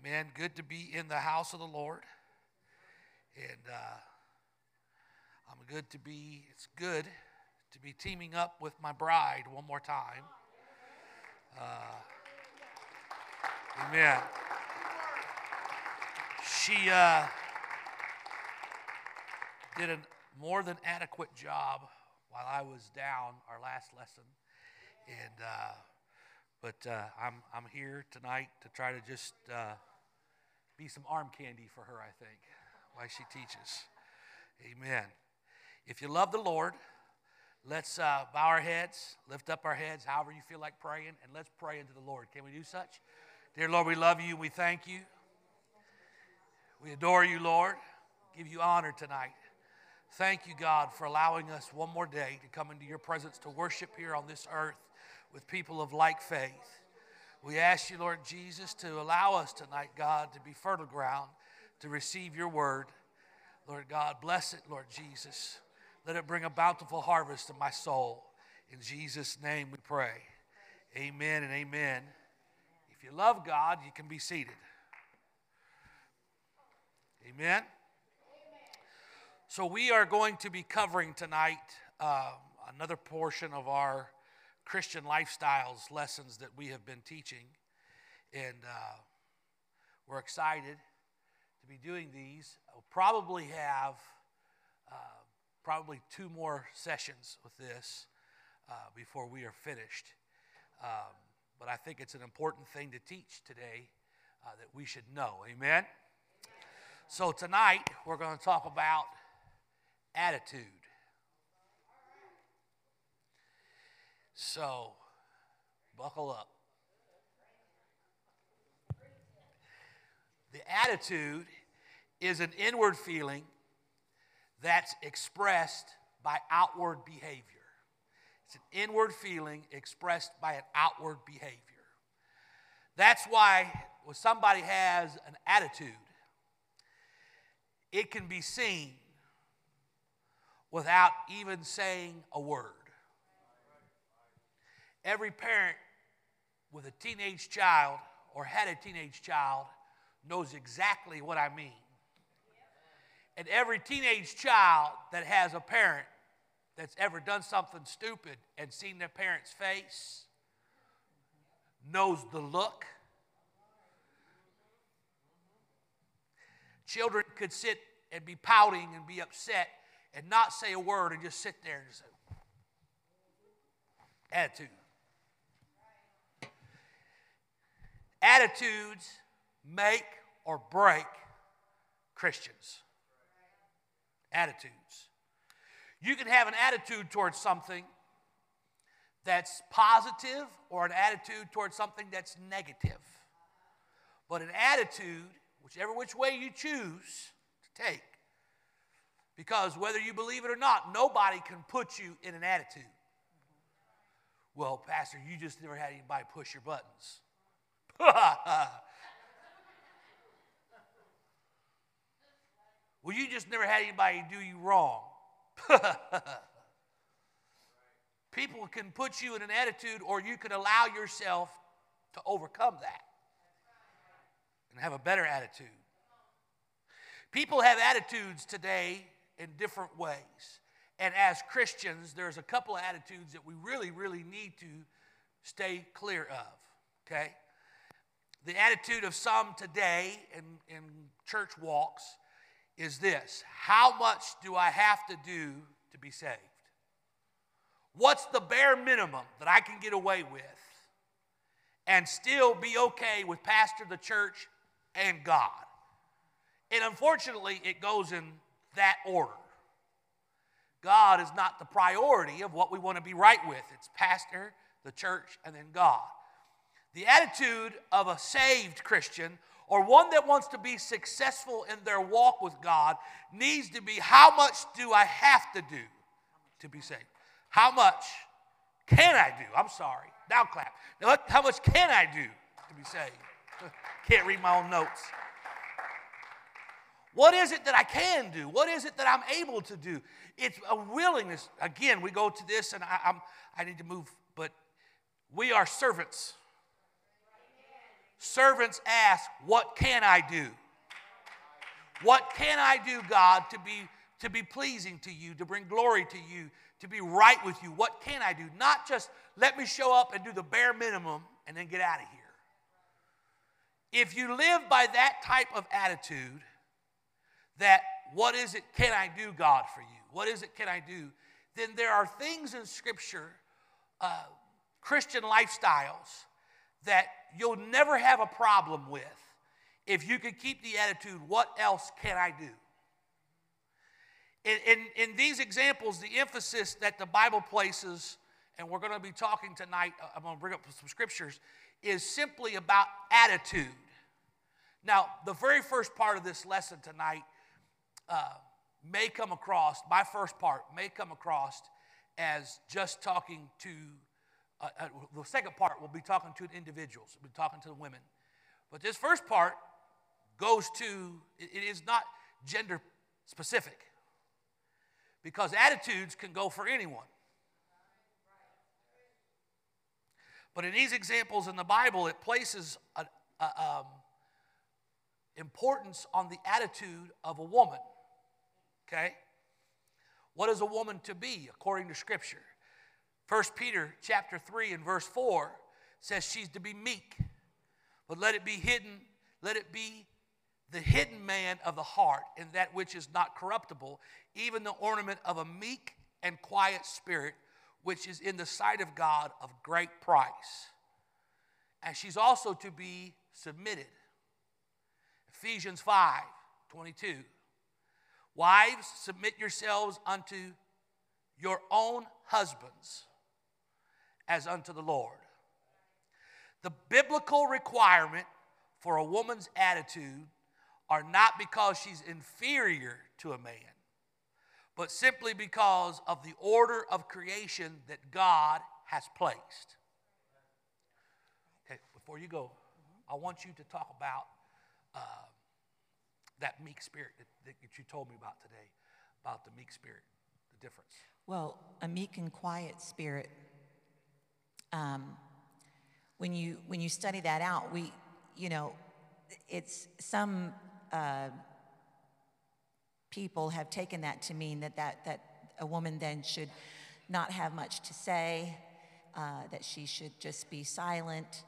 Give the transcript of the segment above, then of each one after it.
Amen. Good to be in the house of the Lord. And uh, I'm good to be, it's good to be teaming up with my bride one more time. Uh, amen. She uh, did a more than adequate job while I was down our last lesson. And, uh, but uh, I'm, I'm here tonight to try to just uh, be some arm candy for her, I think, while she teaches. Amen. If you love the Lord, let's uh, bow our heads, lift up our heads, however you feel like praying, and let's pray into the Lord. Can we do such? Dear Lord, we love you. We thank you. We adore you, Lord. Give you honor tonight. Thank you, God, for allowing us one more day to come into your presence to worship here on this earth with people of like faith. We ask you, Lord Jesus, to allow us tonight, God, to be fertile ground to receive your word. Lord God, bless it, Lord Jesus. Let it bring a bountiful harvest to my soul. In Jesus' name we pray. Amen and amen. If you love God, you can be seated. Amen. So, we are going to be covering tonight uh, another portion of our Christian lifestyles lessons that we have been teaching. And uh, we're excited to be doing these. We'll probably have uh, probably two more sessions with this uh, before we are finished. Um, but I think it's an important thing to teach today uh, that we should know. Amen? So tonight we're going to talk about attitude. So, buckle up. The attitude is an inward feeling that's expressed by outward behavior. It's an inward feeling expressed by an outward behavior. That's why when somebody has an attitude, it can be seen without even saying a word. Every parent with a teenage child or had a teenage child knows exactly what I mean. And every teenage child that has a parent that's ever done something stupid and seen their parent's face knows the look. Children could sit and be pouting and be upset and not say a word and just sit there and just say, attitude. Attitudes make or break Christians. Attitudes. You can have an attitude towards something that's positive or an attitude towards something that's negative. But an attitude, whichever which way you choose to take, because whether you believe it or not, nobody can put you in an attitude. Well, Pastor, you just never had anybody push your buttons. well, you just never had anybody do you wrong. People can put you in an attitude, or you can allow yourself to overcome that and have a better attitude. People have attitudes today in different ways. And as Christians, there's a couple of attitudes that we really, really need to stay clear of. Okay? The attitude of some today in, in church walks is this How much do I have to do to be saved? What's the bare minimum that I can get away with and still be okay with pastor, the church, and God? And unfortunately, it goes in that order. God is not the priority of what we want to be right with. It's pastor, the church, and then God. The attitude of a saved Christian or one that wants to be successful in their walk with God needs to be how much do I have to do to be saved? How much can I do? I'm sorry. Now clap. Now, how much can I do to be saved? Can't read my own notes. What is it that I can do? What is it that I'm able to do? It's a willingness. Again, we go to this, and I, I'm, I need to move, but we are servants. Servants ask, What can I do? What can I do, God, to be, to be pleasing to you, to bring glory to you, to be right with you? What can I do? Not just let me show up and do the bare minimum and then get out of here. If you live by that type of attitude, that what is it can I do, God, for you? What is it can I do? Then there are things in Scripture, uh, Christian lifestyles, that you'll never have a problem with if you can keep the attitude, what else can I do? In, in, in, these examples, the emphasis that the Bible places, and we're going to be talking tonight, uh, I'm going to bring up some scriptures, is simply about attitude. Now, the very first part of this lesson tonight uh, may come across, my first part may come across as just talking to, uh, uh, the second part will be talking to individuals, we'll be talking to the women. But this first part goes to, it, it is not gender specific because attitudes can go for anyone. But in these examples in the Bible, it places a, a um, importance on the attitude of a woman. Okay? What is a woman to be according to Scripture? 1 Peter chapter 3 and verse 4 says she's to be meek, but let it be hidden, let it be the hidden man of the heart, and that which is not corruptible, even the ornament of a meek and quiet spirit, which is in the sight of God of great price. And she's also to be submitted. Ephesians 5 22. Wives, submit yourselves unto your own husbands as unto the Lord. The biblical requirement for a woman's attitude are not because she's inferior to a man, but simply because of the order of creation that God has placed. Okay, before you go, I want you to talk about uh, that meek spirit that, that you told me about today, about the meek spirit, the difference. Well, a meek and quiet spirit. Um, when you when you study that out, we, you know, it's some uh, people have taken that to mean that, that, that a woman then should not have much to say, uh, that she should just be silent.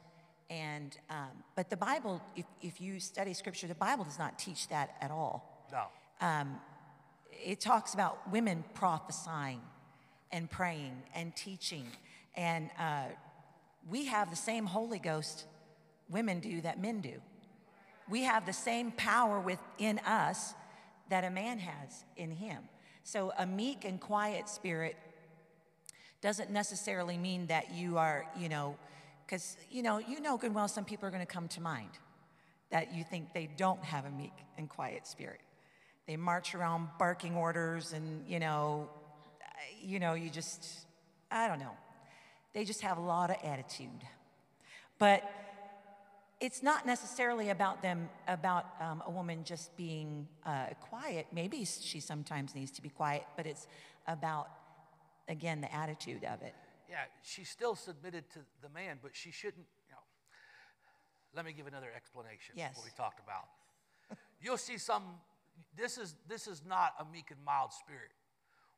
And, um, but the Bible, if, if you study scripture, the Bible does not teach that at all. No. Um, it talks about women prophesying and praying and teaching. And uh, we have the same Holy Ghost women do that men do. We have the same power within us that a man has in him. So a meek and quiet spirit doesn't necessarily mean that you are, you know, because, you know, you know good and well some people are going to come to mind that you think they don't have a meek and quiet spirit. They march around barking orders and, you know, you know, you just, I don't know. They just have a lot of attitude. But it's not necessarily about them, about um, a woman just being uh, quiet. Maybe she sometimes needs to be quiet, but it's about, again, the attitude of it. Yeah, she's still submitted to the man, but she shouldn't, you know. Let me give another explanation yes. what we talked about. You'll see some, this is, this is not a meek and mild spirit.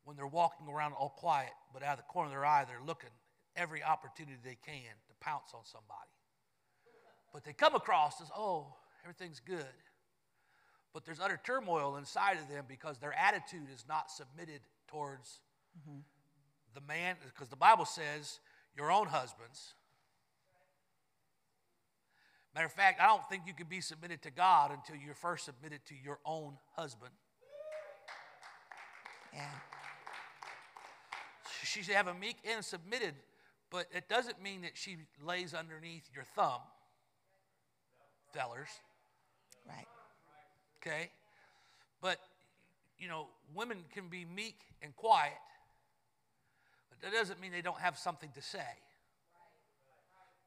When they're walking around all quiet, but out of the corner of their eye, they're looking every opportunity they can to pounce on somebody. But they come across as, oh, everything's good. But there's utter turmoil inside of them because their attitude is not submitted towards mm-hmm. the man, because the Bible says, your own husbands. Matter of fact, I don't think you can be submitted to God until you're first submitted to your own husband. Yeah. She should have a meek and submitted, but it doesn't mean that she lays underneath your thumb fellers. Right. Okay? But, you know, women can be meek and quiet, but that doesn't mean they don't have something to say.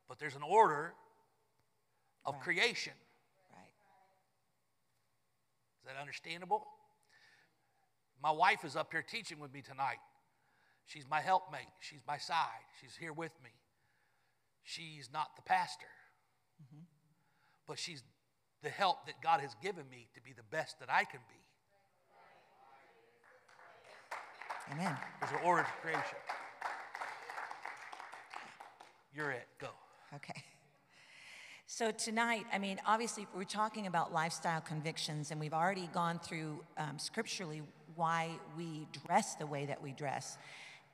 But there's an order of right. creation. Right. Is that understandable? My wife is up here teaching with me tonight. She's my helpmate. She's my side. She's here with me. She's not the pastor. Mm-hmm. but she's the help that God has given me to be the best that I can be. Amen. There's an order to creation. You're it. Go. Okay. So tonight, I mean, obviously, we're talking about lifestyle convictions, and we've already gone through um, scripturally why we dress the way that we dress.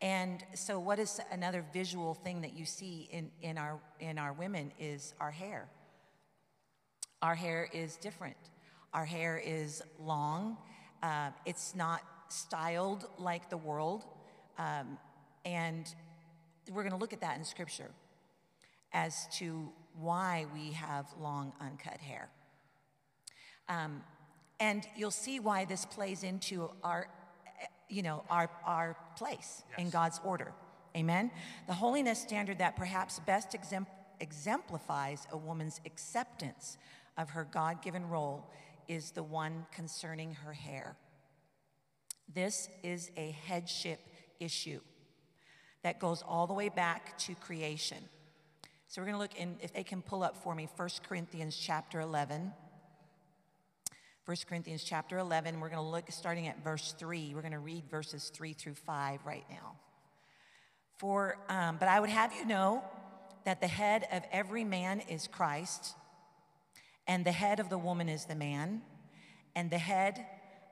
And so, what is another visual thing that you see in, in, our, in our women is our hair. Our hair is different. Our hair is long. Uh, it's not styled like the world. Um, and we're going to look at that in scripture as to why we have long, uncut hair. Um, and you'll see why this plays into our, you know, our, our place in God's order. Amen? The holiness standard that perhaps best exempl- exemplifies a woman's acceptance of her God given role is the one concerning her hair. This is a headship issue that goes all the way back to creation. So we're going to look in, if they can pull up for me, 1 Corinthians chapter 11. 1 Corinthians chapter 11, we're going to look starting at verse 3. We're going to read verses 3 through 5 right now. For, um, but I would have you know that the head of every man is Christ, and the head of the woman is the man, and the head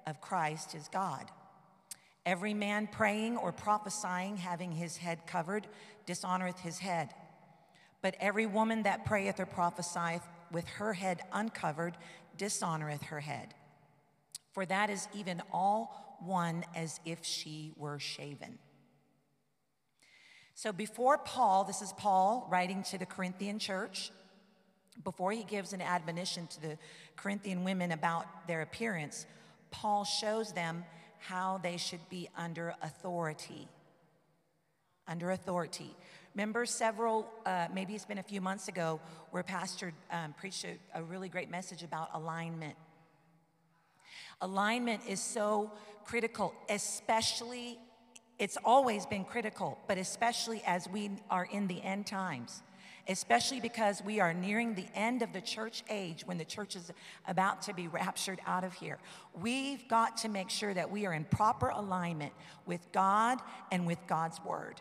of Christ is God. Every man praying or prophesying, having his head covered, dishonoreth his head. But every woman that prayeth or prophesieth with her head uncovered dishonoreth her head. For that is even all one as if she were shaven. So before Paul, this is Paul writing to the Corinthian church, before he gives an admonition to the Corinthian women about their appearance, Paul shows them how they should be under authority. Under authority. Remember several, uh, maybe it's been a few months ago, where Pastor um, preached a, a really great message about alignment. Alignment is so critical, especially, it's always been critical, but especially as we are in the end times. Especially because we are nearing the end of the church age when the church is about to be raptured out of here. We've got to make sure that we are in proper alignment with God and with God's word.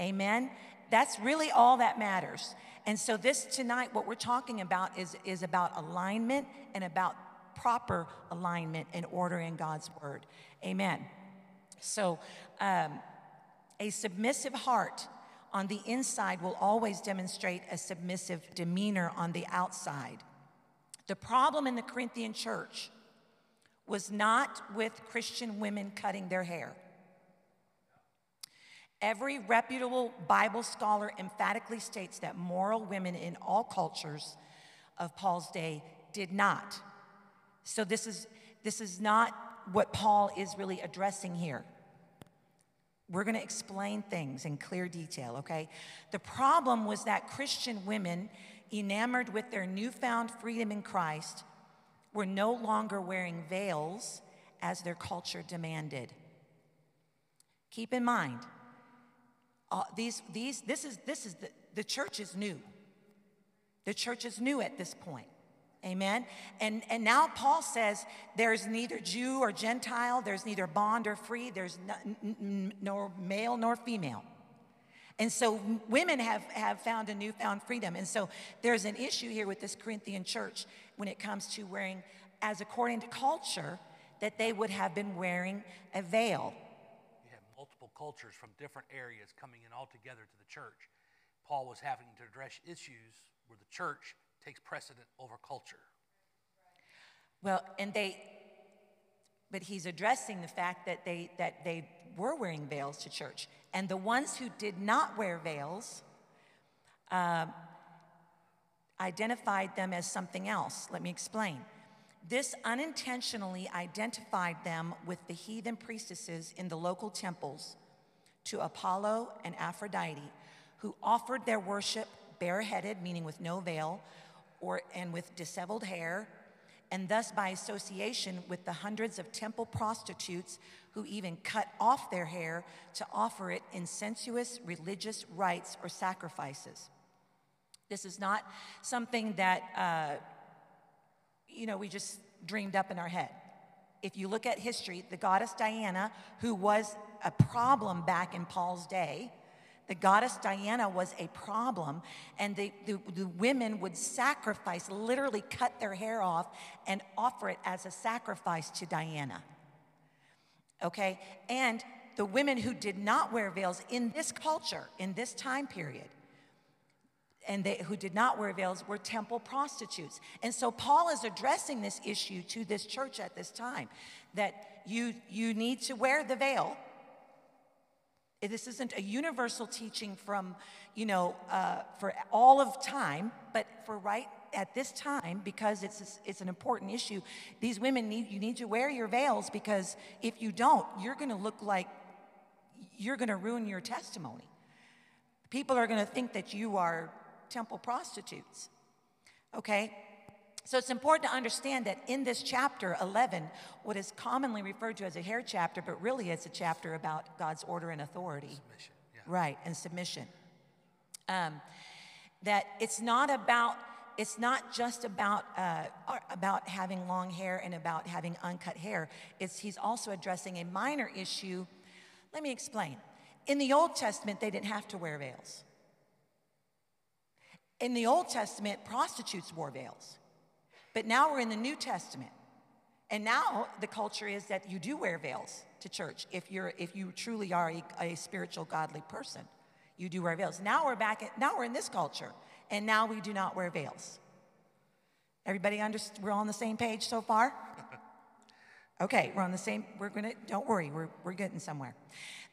Amen. That's really all that matters. And so this tonight, what we're talking about is, is about alignment and about proper alignment and order in God's word. Amen. So um, a submissive heart on the inside will always demonstrate a submissive demeanor on the outside. The problem in the Corinthian church was not with Christian women cutting their hair. Every reputable Bible scholar emphatically states that moral women in all cultures of Paul's day did not. So this is this is not what Paul is really addressing here. We're going to explain things in clear detail, okay? The problem was that Christian women, enamored with their newfound freedom in Christ, were no longer wearing veils as their culture demanded. Keep in mind, uh, these, these, this is, this is the, the church is new. The church is new at this point. Amen. And, and now Paul says there's neither Jew or Gentile, there's neither bond or free, there's no, n- nor male nor female. And so women have, have found a newfound freedom. And so there's an issue here with this Corinthian church when it comes to wearing, as according to culture, that they would have been wearing a veil. Multiple cultures from different areas coming in all together to the church. Paul was having to address issues where the church takes precedent over culture. Well, and they, but he's addressing the fact that they, that they were wearing veils to church. And the ones who did not wear veils um, identified them as something else. Let me explain. This unintentionally identified them with the heathen priestesses in the local temples to Apollo and Aphrodite, who offered their worship bareheaded, meaning with no veil, or, and with disheveled hair, and thus by association with the hundreds of temple prostitutes who even cut off their hair to offer it in sensuous religious rites or sacrifices. This is not something that, uh, you know, we just dreamed up in our head. If you look at history, the goddess Diana, who was a problem back in Paul's day, the goddess Diana was a problem, and the, the, the, women would sacrifice, literally cut their hair off and offer it as a sacrifice to Diana. Okay? And the women who did not wear veils in this culture, in this time period, and they, who did not wear veils were temple prostitutes. And so Paul is addressing this issue to this church at this time that you, you need to wear the veil. This isn't a universal teaching from, you know, uh, for all of time, but for right at this time, because it's, it's an important issue, these women need, you need to wear your veils because if you don't, you're going to look like you're going to ruin your testimony. People are going to think that you are temple prostitutes. Okay? So it's important to understand that in this chapter 11, what is commonly referred to as a hair chapter, but really it's a chapter about God's order and authority. Submission, yeah. Right, and submission. Um, that it's not about it's not just about uh, about having long hair and about having uncut hair. It's he's also addressing a minor issue. Let me explain. In the Old Testament, they didn't have to wear veils. In the Old Testament, prostitutes wore veils. But now we're in the New Testament. And now the culture is that you do wear veils to church if you're if you truly are a, a spiritual godly person. You do wear veils. Now we're back at, now we're in this culture and now we do not wear veils. Everybody understand we're all on the same page so far? Okay, we're on the same, we're gonna, don't worry, we're, we're getting somewhere.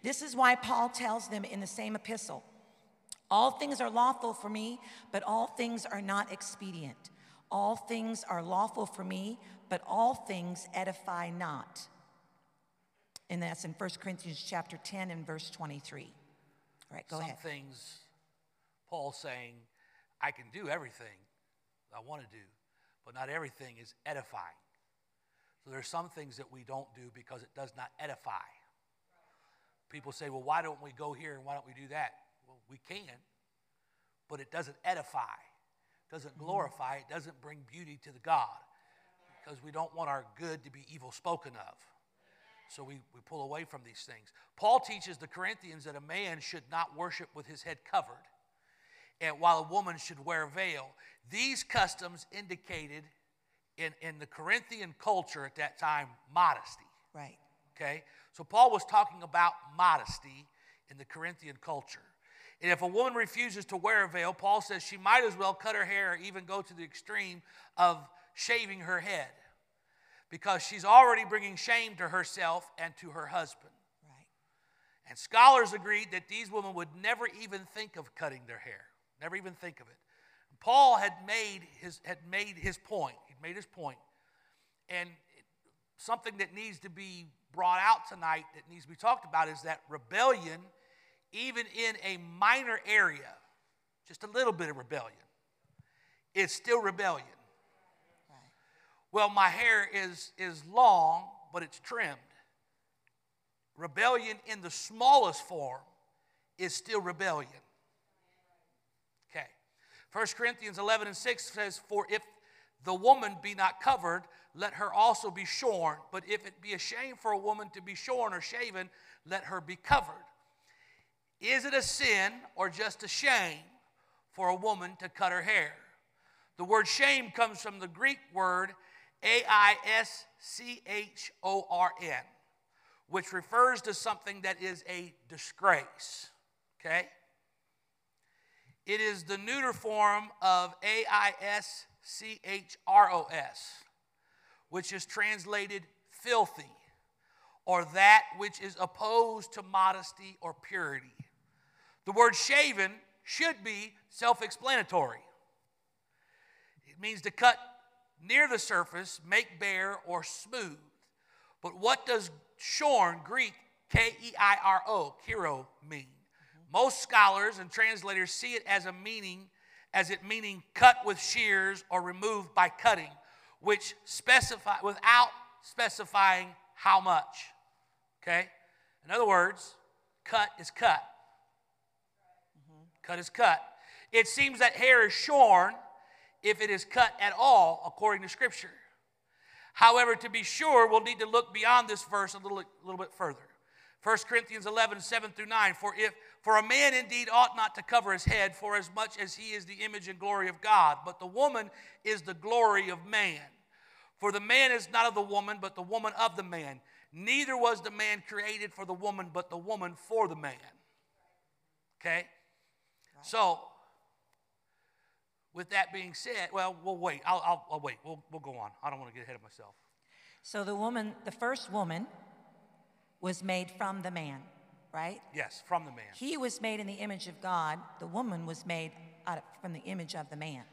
This is why Paul tells them in the same epistle all things are lawful for me, but all things are not expedient. All things are lawful for me, but all things edify not. And that's in 1 Corinthians chapter 10 and verse 23. All right, go Some ahead. things, Paul saying, I can do everything I want to do, but not everything is edifying. So there are some things that we don't do because it does not edify. People say, well, why don't we go here and why don't we do that? We can, but it doesn't edify, doesn't Mm-hmm. glorify, it doesn't bring beauty to the God because we don't want our good to be evil spoken of. So we, we pull away from these things. Paul teaches the Corinthians that a man should not worship with his head covered, and while a woman should wear a veil. These customs indicated in, in the Corinthian culture at that time modesty. Right. Okay? So Paul was talking about modesty in the Corinthian culture. And if a woman refuses to wear a veil, Paul says she might as well cut her hair or even go to the extreme of shaving her head because she's already bringing shame to herself and to her husband. Right. And scholars agreed that these women would never even think of cutting their hair, never even think of it. Paul had made his, had made his point. He'd made his point. And something that needs to be brought out tonight, that needs to be talked about, is that rebellion, even in a minor area, just a little bit of rebellion, it's still rebellion. Right. Well, my hair is, is long, but it's trimmed. Rebellion in the smallest form is still rebellion. Okay. 1 Corinthians 11 and 6 says, For if the woman be not covered, let her also be shorn. But if it be a shame for a woman to be shorn or shaven, let her be covered. Is it a sin or just a shame for a woman to cut her hair? The word shame comes from the Greek word A I S C H O R N, which refers to something that is a disgrace. Okay? It is the neuter form of A I S C H R O S, which is translated filthy, or that which is opposed to modesty or purity. The word shaven should be self explanatory. It means to cut near the surface, make bare, or smooth. But what does shorn, Greek, K E I R O, kiro, mean? Most scholars and translators see it as a meaning, as it meaning cut with shears or removed by cutting, which specify without specifying how much. Okay? In other words, cut is cut. Cut is cut. It seems that hair is shorn if it is cut at all, according to Scripture. However, to be sure, we'll need to look beyond this verse a little, a little bit further. 1 Corinthians 11, 7 through 9. For if for a man indeed ought not to cover his head, for as much as he is the image and glory of God, but the woman is the glory of man. For the man is not of the woman, but the woman of the man. Neither was the man created for the woman, but the woman for the man. Okay? So, with that being said, well, we'll wait. I'll, I'll, I'll wait. We'll, we'll go on. I don't want to get ahead of myself. So the woman, the first woman, was made from the man, right? Yes, from the man. He was made in the image of God. The woman was made out of, from the image of the man.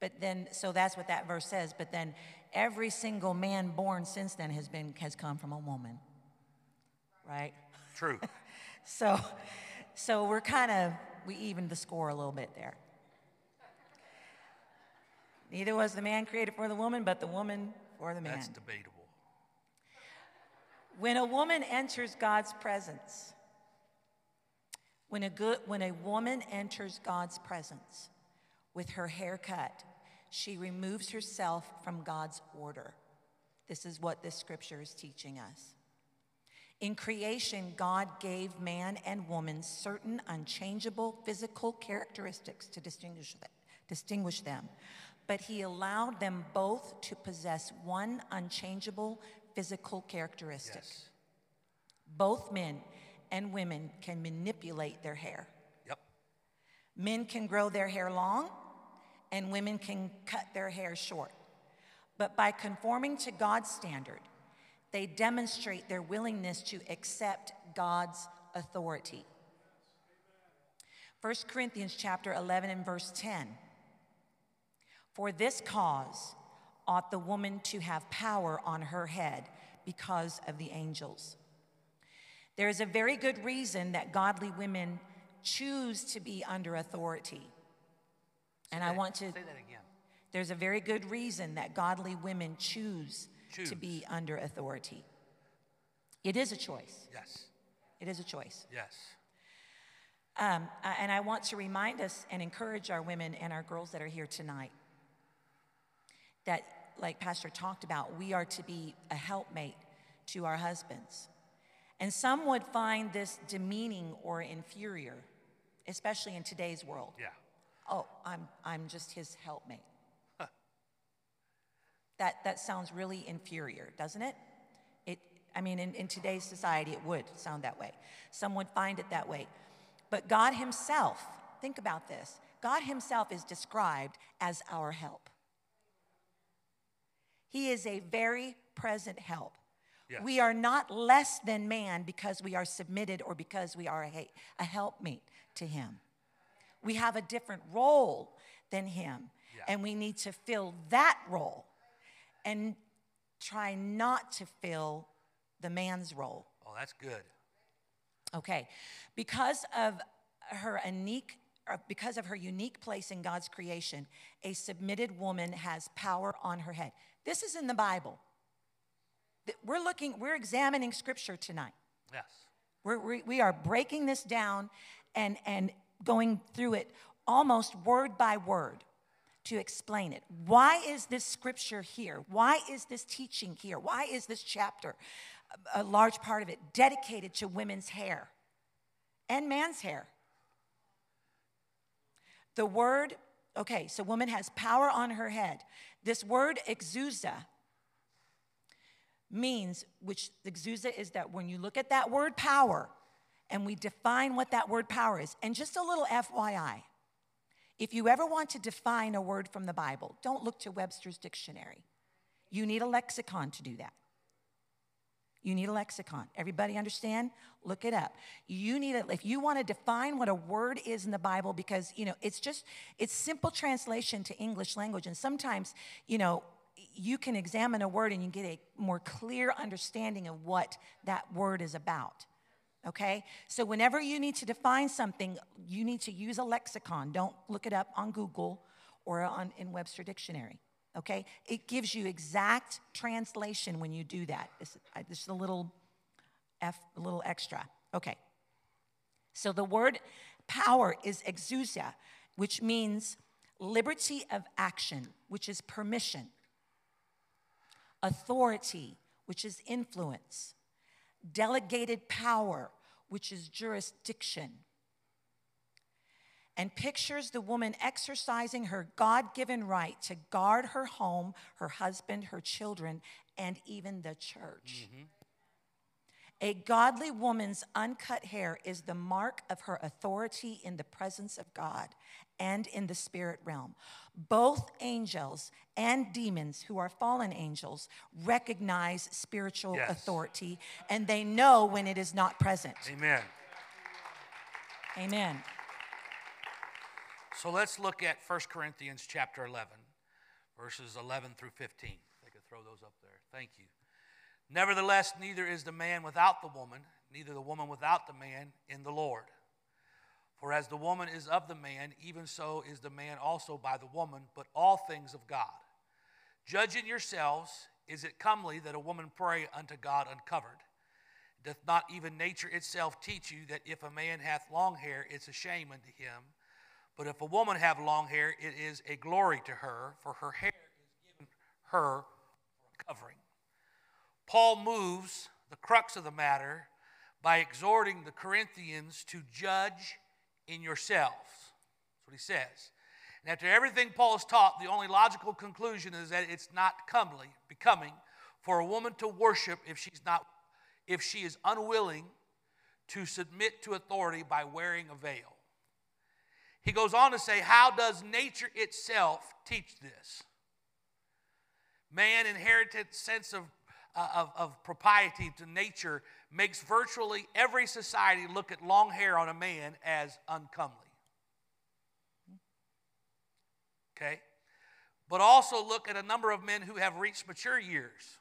But then, so that's what that verse says. But then, every single man born since then has been has come from a woman, right? True. So, so we're kind of we evened the score a little bit there. Neither was the man created for the woman, but the woman for the man. That's debatable. When a woman enters God's presence, when a, good, when a woman enters God's presence with her hair cut, she removes herself from God's order. This is what this scripture is teaching us. In creation, God gave man and woman certain unchangeable physical characteristics to distinguish them, distinguish them, but He allowed them both to possess one unchangeable physical characteristic. Yes. Both men and women can manipulate their hair. Yep. Men can grow their hair long, and women can cut their hair short. But by conforming to God's standard, they demonstrate their willingness to accept God's authority. 1 Corinthians chapter 11 and verse 10. For this cause ought the woman to have power on her head because of the angels. There is a very good reason that godly women choose to be under authority. And I Say- want to say that again. there's a very good reason that godly women choose, Choose. to be under authority. It is a choice. Yes. It is a choice. Yes. Um, and I want to remind us and encourage our women and our girls that are here tonight that, like Pastor talked about, we are to be a helpmate to our husbands. And some would find this demeaning or inferior, especially in today's world. Yeah. Oh, I'm, I'm just his helpmate. That, that sounds really inferior, doesn't it? it I mean, in, in today's society, it would sound that way. Some would find it that way. But God Himself, think about this God Himself is described as our help. He is a very present help. Yes. We are not less than man because we are submitted or because we are a, a helpmate to Him. We have a different role than Him, Yeah. and we need to fill that role and try not to fill the man's role. Oh, that's good. Okay, because of her unique, uh, because of her unique place in God's creation, a submitted woman has power on her head. This is in the Bible. We're looking, we're examining Scripture tonight. Yes. We're, we, we are breaking this down and, and going through it almost word by word to explain it. Why is this scripture here? Why is this teaching here? Why is this chapter, a, large part of it, dedicated to women's hair and man's hair? The word, okay, so woman has power on her head. This word exousia means, which exousia is that when you look at that word power and we define what that word power is, and just a little FYI, if you ever want to define a word from the Bible, don't look to Webster's dictionary. You need a lexicon to do that. You need a lexicon. Everybody understand? Look it up. You need it if you want to define what a word is in the Bible because, you know, it's just it's simple translation to English language and sometimes, you know, you can examine a word and you get a more clear understanding of what that word is about. Okay? So whenever you need to define something, you need to use a lexicon. Don't look it up on Google or on in Webster dictionary. Okay? It gives you exact translation when you do that. This, this is a little F, a little extra. Okay. So the word power is exousia. which means liberty of action, which is permission, authority, which is influence, delegated power, which is jurisdiction, and pictures the woman exercising her God given right to guard her home, her husband, her children, and even the church. Mm-hmm. A godly woman's uncut hair is the mark of her authority in the presence of God and in the spirit realm. Both angels and demons, who are fallen angels, recognize spiritual yes. authority and they know when it is not present. Amen. Amen. So let's look at 1 Corinthians chapter 11, verses 11 through 15. They could throw those up there. Thank you. Nevertheless, neither is the man without the woman, neither the woman without the man in the Lord. For as the woman is of the man, even so is the man also by the woman, but all things of God. Judging yourselves, is it comely that a woman pray unto God uncovered? Doth not even nature itself teach you that if a man hath long hair, it's a shame unto him? But if a woman have long hair, it is a glory to her, for her hair is given her for covering. Paul moves the crux of the matter by exhorting the Corinthians to judge in yourselves. That's what he says. And after everything Paul has taught, the only logical conclusion is that it's not comely, becoming for a woman to worship if she's not if she is unwilling to submit to authority by wearing a veil. He goes on to say, How does nature itself teach this? Man inherited sense of uh, of, of propriety to nature makes virtually every society look at long hair on a man as uncomely. Okay? But also look at a number of men who have reached mature years.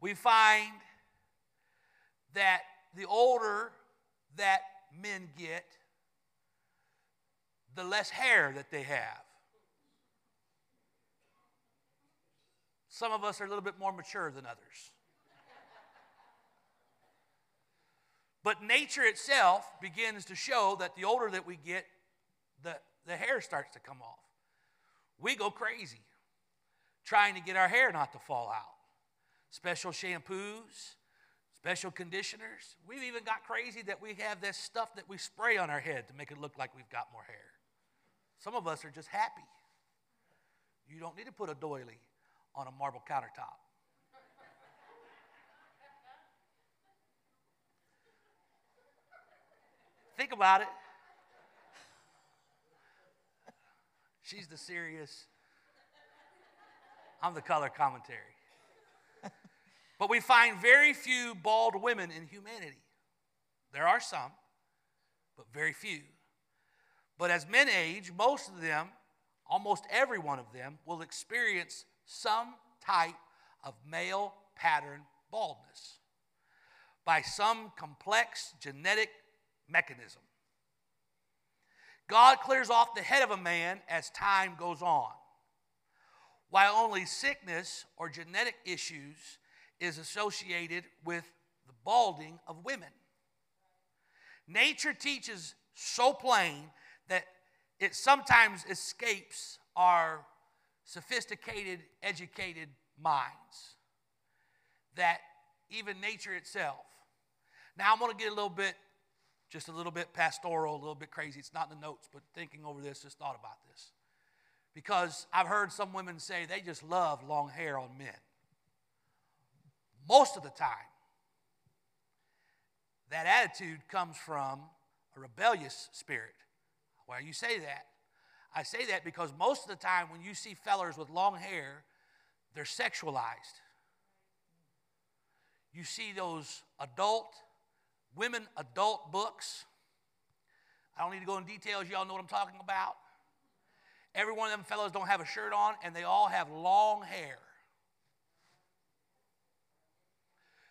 We find that the older that men get, the less hair that they have. Some of us are a little bit more mature than others. But nature itself begins to show that the older that we get, the, the hair starts to come off. We go crazy trying to get our hair not to fall out. Special shampoos, special conditioners. We've even got crazy that we have this stuff that we spray on our head to make it look like we've got more hair. Some of us are just happy. You don't need to put a doily on a marble countertop. Think about it. She's the serious, I'm the color commentary. but we find very few bald women in humanity. There are some, but very few. But as men age, most of them, almost every one of them, will experience some type of male pattern baldness by some complex genetic mechanism. God clears off the head of a man as time goes on, while only sickness or genetic issues is associated with the balding of women. Nature teaches so plain that it sometimes escapes our sophisticated, educated minds that even nature itself. Now, I'm going to get a little bit, just a little bit pastoral, a little bit crazy. It's not in the notes, but thinking over this, just thought about this. Because I've heard some women say they just love long hair on men. Most of the time, that attitude comes from a rebellious spirit. Why you say that? I say that because most of the time when you see fellers with long hair, they're sexualized. You see those adult, women adult books. I don't need to go in details, y'all know what I'm talking about. Every one of them fellows don't have a shirt on, and they all have long hair.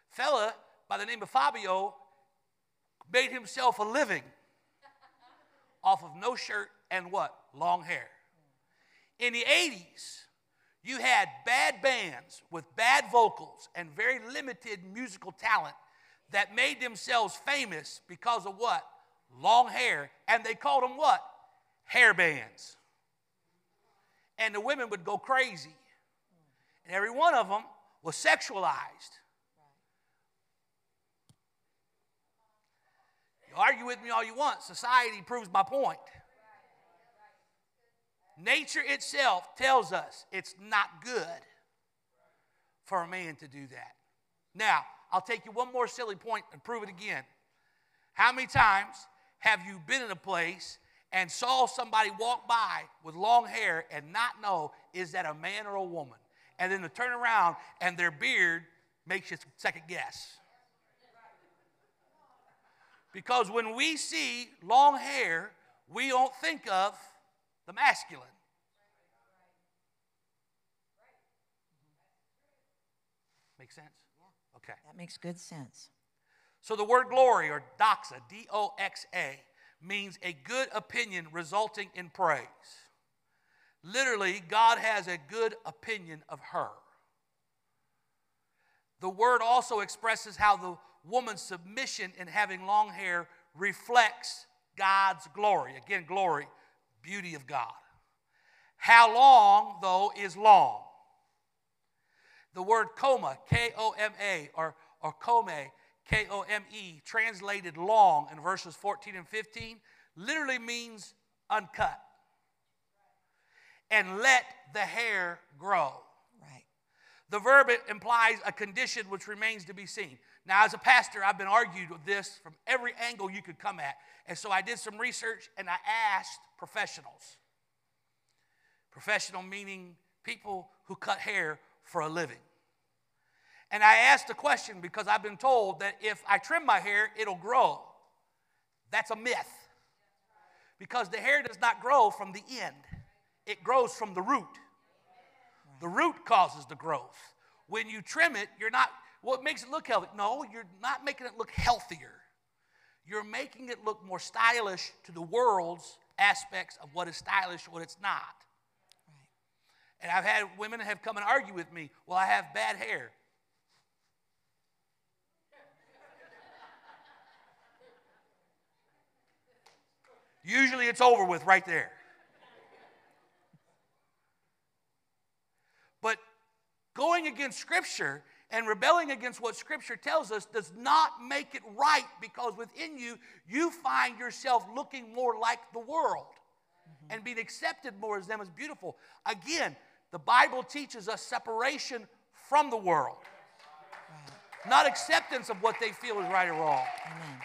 Fella by the name of Fabio made himself a living off of no shirt and what? Long hair. In the 80s, you had bad bands with bad vocals and very limited musical talent that made themselves famous because of what? Long hair. And they called them what? hair bands. And the women would go crazy. And every one of them was sexualized. You argue with me all you want, society proves my point. Nature itself tells us it's not good for a man to do that. Now, I'll take you one more silly point and prove it again. How many times have you been in a place and saw somebody walk by with long hair and not know is that a man or a woman? And then to turn around and their beard makes you second guess. Because when we see long hair, we don't think of the masculine. Make sense? Okay. That makes good sense. So the word glory or doxa, D O X A, means a good opinion resulting in praise. Literally, God has a good opinion of her. The word also expresses how the woman's submission in having long hair reflects God's glory. Again, glory, beauty of God. How long, though, is long? The word koma, K O M A, or, or kome, K O M E, translated long in verses 14 and 15, literally means uncut. And let the hair grow. Right. The verb implies a condition which remains to be seen. Now, as a pastor, I've been argued with this from every angle you could come at. And so I did some research and I asked professionals. Professional meaning people who cut hair for a living. And I asked a question because I've been told that if I trim my hair, it'll grow. That's a myth. Because the hair does not grow from the end, it grows from the root. The root causes the growth. When you trim it, you're not, what makes it look healthy? No, you're not making it look healthier. You're making it look more stylish to the world's aspects of what is stylish, what it's not. And I've had women have come and argue with me, well, I have bad hair. Usually it's over with right there. But going against Scripture and rebelling against what Scripture tells us does not make it right because within you, you find yourself looking more like the world mm-hmm. and being accepted more as them as beautiful. Again, the Bible teaches us separation from the world, right. not acceptance of what they feel is right or wrong. Amen.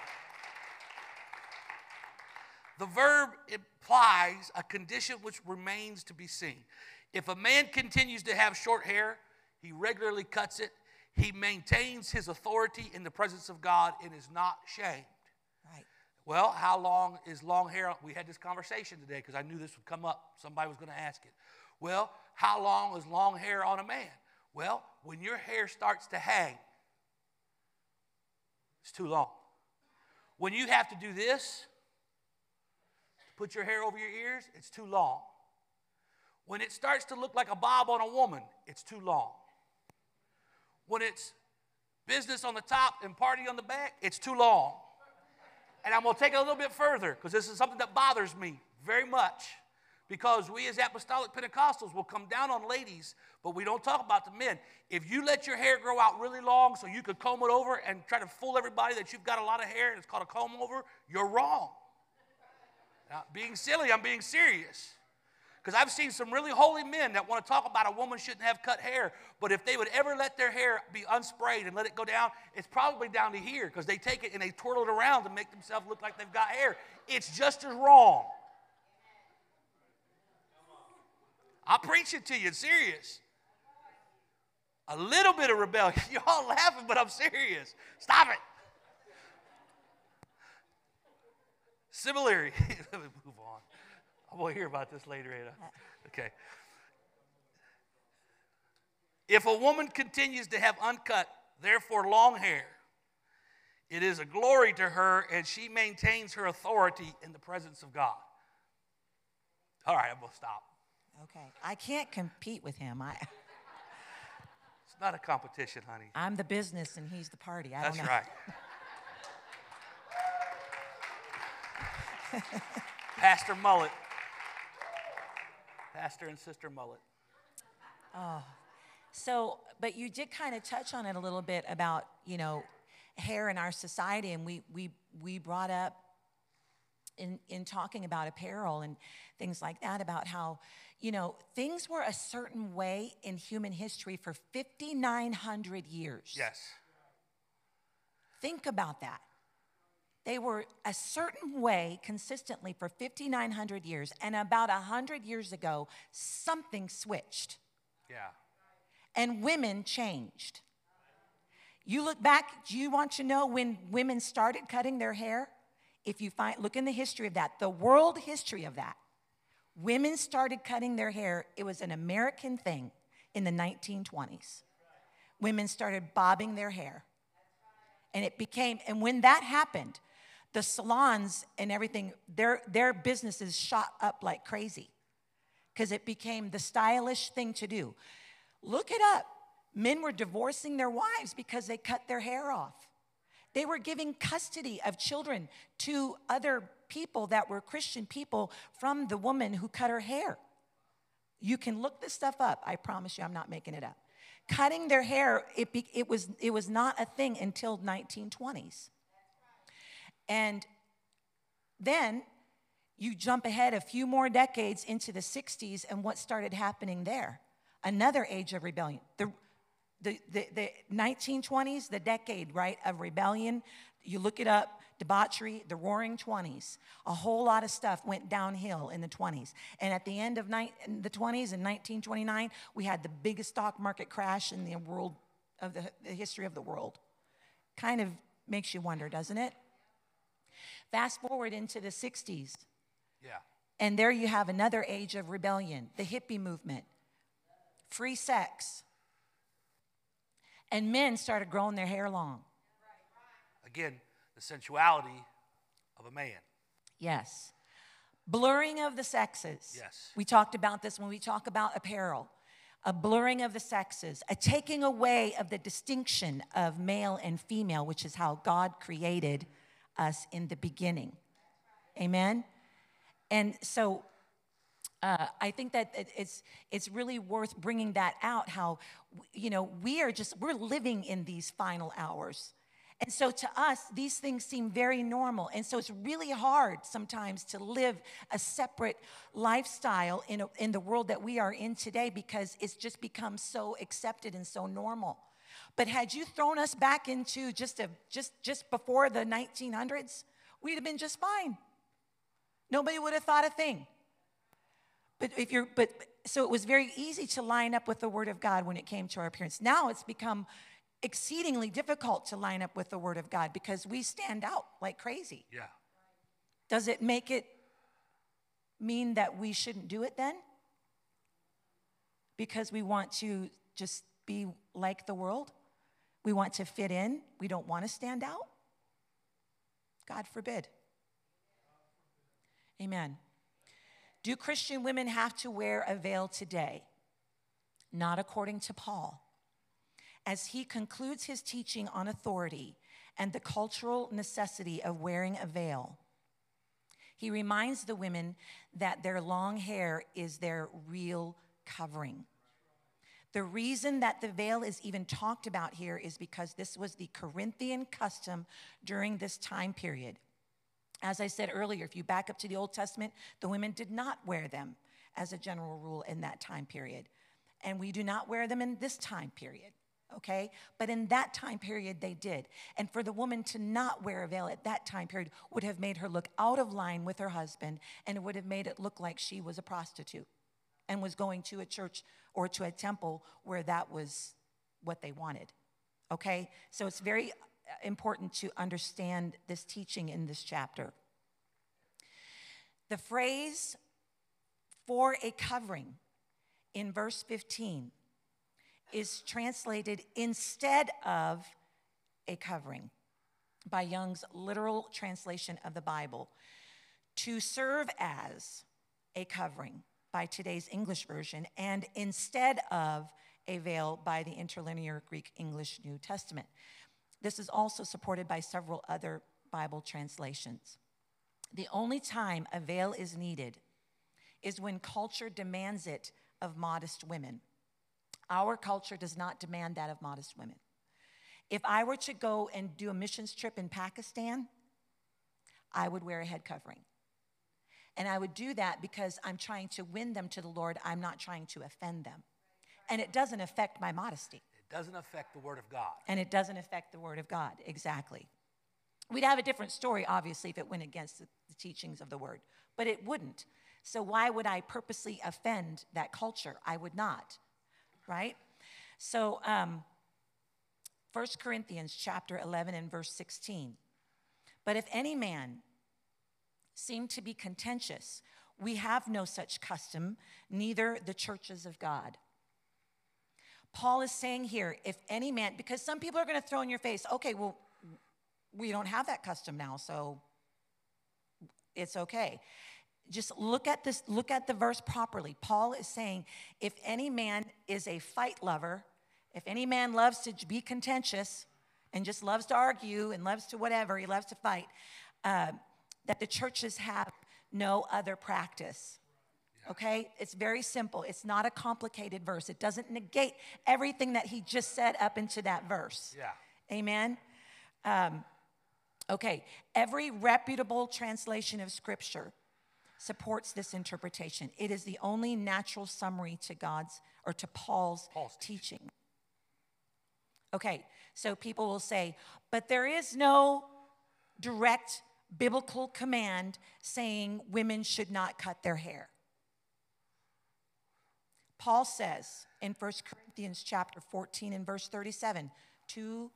The verb implies a condition which remains to be seen. If a man continues to have short hair, he regularly cuts it, he maintains his authority in the presence of God and is not shamed. Right. Well, how long is long hair? We had this conversation today because I knew this would come up. Somebody was going to ask it. Well, how long is long hair on a man? Well, when your hair starts to hang, it's too long. When you have to do this, put your hair over your ears, it's too long. When it starts to look like a bob on a woman, it's too long. When it's business on the top and party on the back, it's too long. And I'm going to take it a little bit further because this is something that bothers me very much. Because we as apostolic Pentecostals will come down on ladies, but we don't talk about the men. If you let your hair grow out really long so you could comb it over and try to fool everybody that you've got a lot of hair and it's called a comb over, you're wrong. Not being silly, I'm being serious. Because I've seen some really holy men that want to talk about a woman shouldn't have cut hair, but if they would ever let their hair be unsprayed and let it go down, it's probably down to here because they take it and they twirl it around to make themselves look like they've got hair. It's just as wrong. I'll preach it to you, serious. A little bit of rebellion. Y'all laughing, but I'm serious. Stop it. Similarly, let me move on. I will hear about this later, Ada. Okay. If a woman continues to have uncut, therefore long hair, it is a glory to her and she maintains her authority in the presence of God. All right, I'm going to stop. Okay. I can't compete with him. I, it's not a competition, honey. I'm the business and he's the party. I That's don't know. right. Pastor Mullet Pastor and Sister Mullet. Oh, so, but you did kind of touch on it a little bit about, you know, hair in our society, and we we we brought up in in talking about apparel and things like that about how, you know, things were a certain way in human history for 5900 years. Yes. Think about that. They were a certain way consistently for 5,900 years, and about 100 years ago, something switched, Yeah. and women changed. You look back, do you want to know when women started cutting their hair? If you find, look in the history of that, the world history of that. Women started cutting their hair, it was an American thing in the 1920s. Women started bobbing their hair. And it became, and when that happened, the salons and everything, their, their businesses shot up like crazy because it became the stylish thing to do. Look it up. Men were divorcing their wives because they cut their hair off. They were giving custody of children to other people that were Christian people from the woman who cut her hair. You can look this stuff up. I promise you, I'm not making it up. Cutting their hair, it, be, it, was, it was not a thing until 1920s. And then you jump ahead a few more decades into the 60s, and what started happening there? Another age of rebellion. The, the, the, the 1920s, the decade, right, of rebellion. You look it up, debauchery, the roaring 20s. A whole lot of stuff went downhill in the 20s. And at the end of ni- the 20s, in 1929, we had the biggest stock market crash in the world of the, the history of the world. Kind of makes you wonder, doesn't it? Fast forward into the 60s, Yeah. and there you have another age of rebellion, the hippie movement, free sex. And men started growing their hair long. Again, the sensuality of a man. Yes. Blurring of the sexes. Yes. We talked about this when we talk about apparel. A blurring of the sexes, a taking away of the distinction of male and female, which is how God created us in the beginning. Amen? And so uh, I think that it's it's really worth bringing that out. How you know we are just we're living in these final hours, and so to us these things seem very normal, and so it's really hard sometimes to live a separate lifestyle in a, in the world that we are in today because it's just become so accepted and so normal. But had you thrown us back into just a just just before the 1900s, we'd have been just fine. Nobody would have thought a thing. But if you're, but so it was very easy to line up with the Word of God when it came to our appearance. Now it's become exceedingly difficult to line up with the Word of God because we stand out like crazy. Yeah. Does it make it mean that we shouldn't do it then? Because we want to just be like the world? We want to fit in? We don't want to stand out? God forbid. Amen. Do Christian women have to wear a veil today? Not according to Paul. As he concludes his teaching on authority and the cultural necessity of wearing a veil, he reminds the women that their long hair is their real covering. The reason that the veil is even talked about here is because this was the Corinthian custom during this time period. As I said earlier, if you back up to the Old Testament, the women did not wear them as a general rule in that time period. And we do not wear them in this time period, okay? But in that time period, they did. And for the woman to not wear a veil at that time period would have made her look out of line with her husband, and it would have made it look like she was a prostitute and was going to a church or to a temple where that was what they wanted, okay? So it's very uh, important to understand this teaching in this chapter. The phrase for a covering in verse 15 is translated instead of a covering by Young's literal translation of the Bible to serve as a covering by today's English version and instead of a veil by the interlinear Greek English New Testament. This is also supported by several other Bible translations. The only time a veil is needed is when culture demands it of modest women. Our culture does not demand that of modest women. If I were to go and do a missions trip in Pakistan, I would wear a head covering. And I would do that because I'm trying to win them to the Lord. I'm not trying to offend them. And it doesn't affect my modesty. It doesn't affect the Word of God. And it doesn't affect the Word of God, exactly. We'd have a different story, obviously, if it went against the, the teachings of the Word, but it wouldn't. So why would I purposely offend that culture? I would not, right? So, um, 1 Corinthians chapter 11 and verse 16. But if any man seem to be contentious, we have no such custom, neither the churches of God. Paul is saying here, if any man, because some people are going to throw in your face, okay, well, we don't have that custom now, so it's okay. Just look at this, look at the verse properly. Paul is saying, if any man is a fight lover, if any man loves to be contentious and just loves to argue and loves to whatever, he loves to fight, uh, that the churches have no other practice. Okay? It's very simple. It's not a complicated verse. It doesn't negate everything that he just said up into that verse. Yeah. Amen? Um, okay. Every reputable translation of Scripture supports this interpretation. It is the only natural summary to God's or to Paul's, Paul's teaching. Okay, so people will say, but there is no direct biblical command saying women should not cut their hair. Paul says in 1 Corinthians chapter 14 and verse 37, two,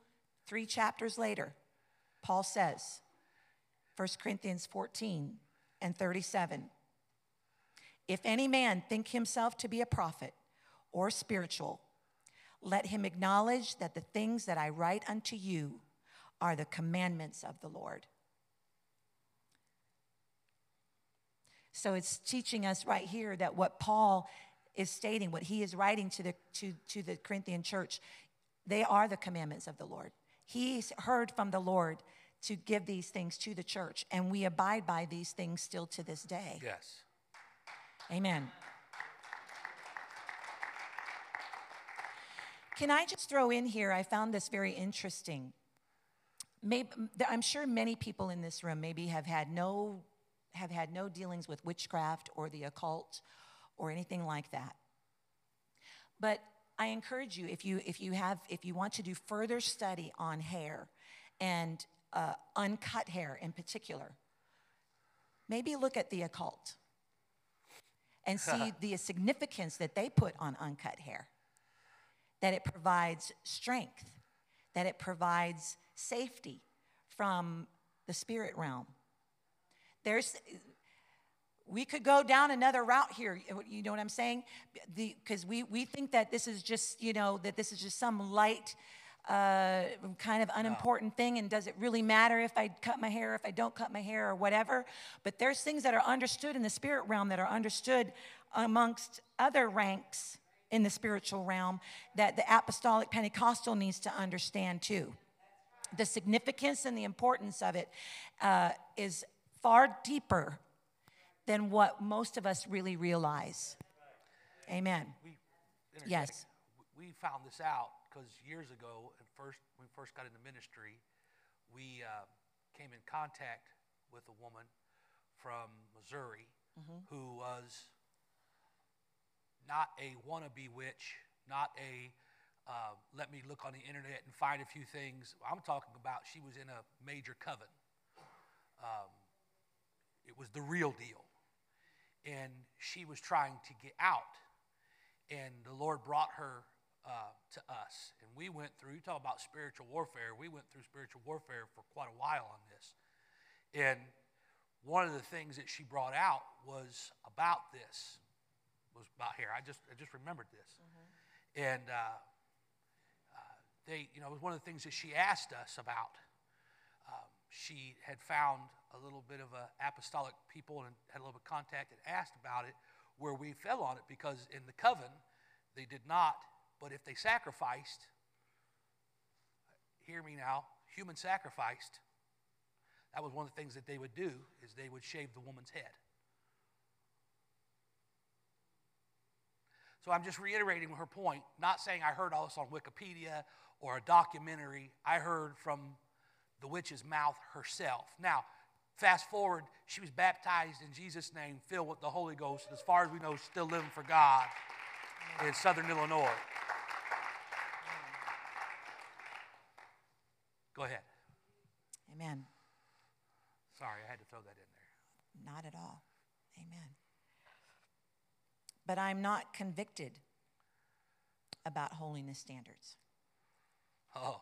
three chapters later, Paul says, 1 Corinthians 14 and 37, if any man think himself to be a prophet or spiritual, let him acknowledge that the things that I write unto you are the commandments of the Lord. So it's teaching us right here that what Paul is stating, what he is writing to the, to, to the Corinthian church, they are the commandments of the Lord. He's heard from the Lord to give these things to the church, and we abide by these things still to this day. Yes. Amen. Can I just throw in here? I found this very interesting. Maybe, I'm sure many people in this room maybe have had no have had no dealings with witchcraft or the occult or anything like that. But I encourage you if you if you have if you want to do further study on hair and uh, uncut hair in particular, maybe look at the occult and see the significance that they put on uncut hair that it provides strength, that it provides safety from the spirit realm. There's, we could go down another route here. You know what I'm saying? Because we, we think that this is just, you know, that this is just some light, uh, kind of unimportant thing. And does it really matter if I cut my hair, if I don't cut my hair, or whatever? But there's things that are understood in the spirit realm that are understood amongst other ranks in the spiritual realm that the apostolic Pentecostal needs to understand too. The significance and the importance of it uh, is far deeper than what most of us really realize. Amen. We, yes. We found this out because years ago, at first, when we first got into ministry, we uh, came in contact with a woman from Missouri mm-hmm. who was not a wannabe witch, not a uh, let me look on the internet and find a few things. I'm talking about she was in a major coven. Um, it was the real deal. And she was trying to get out. And the Lord brought her uh, to us. And we went through, you talk about spiritual warfare, we went through spiritual warfare for quite a while on this. And one of the things that she brought out was about this was about here. I just I just remembered this, mm-hmm. and uh, uh, they you know it was one of the things that she asked us about. She had found a little bit of a apostolic people and had a little bit of contact and asked about it, where we fell on it because in the coven they did not, but if they sacrificed, hear me now, human sacrificed. That was one of the things that they would do is they would shave the woman's head So I'm just reiterating her point, not saying I heard all this on Wikipedia or a documentary. I heard from the witch's mouth herself. Now, fast forward, she was baptized in Jesus' name, filled with the Holy Ghost, and as far as we know, still living for God in southern Illinois. Go ahead. Amen. Sorry, I had to throw that in there. Not at all. Amen. But I'm not convicted about holiness standards. Oh,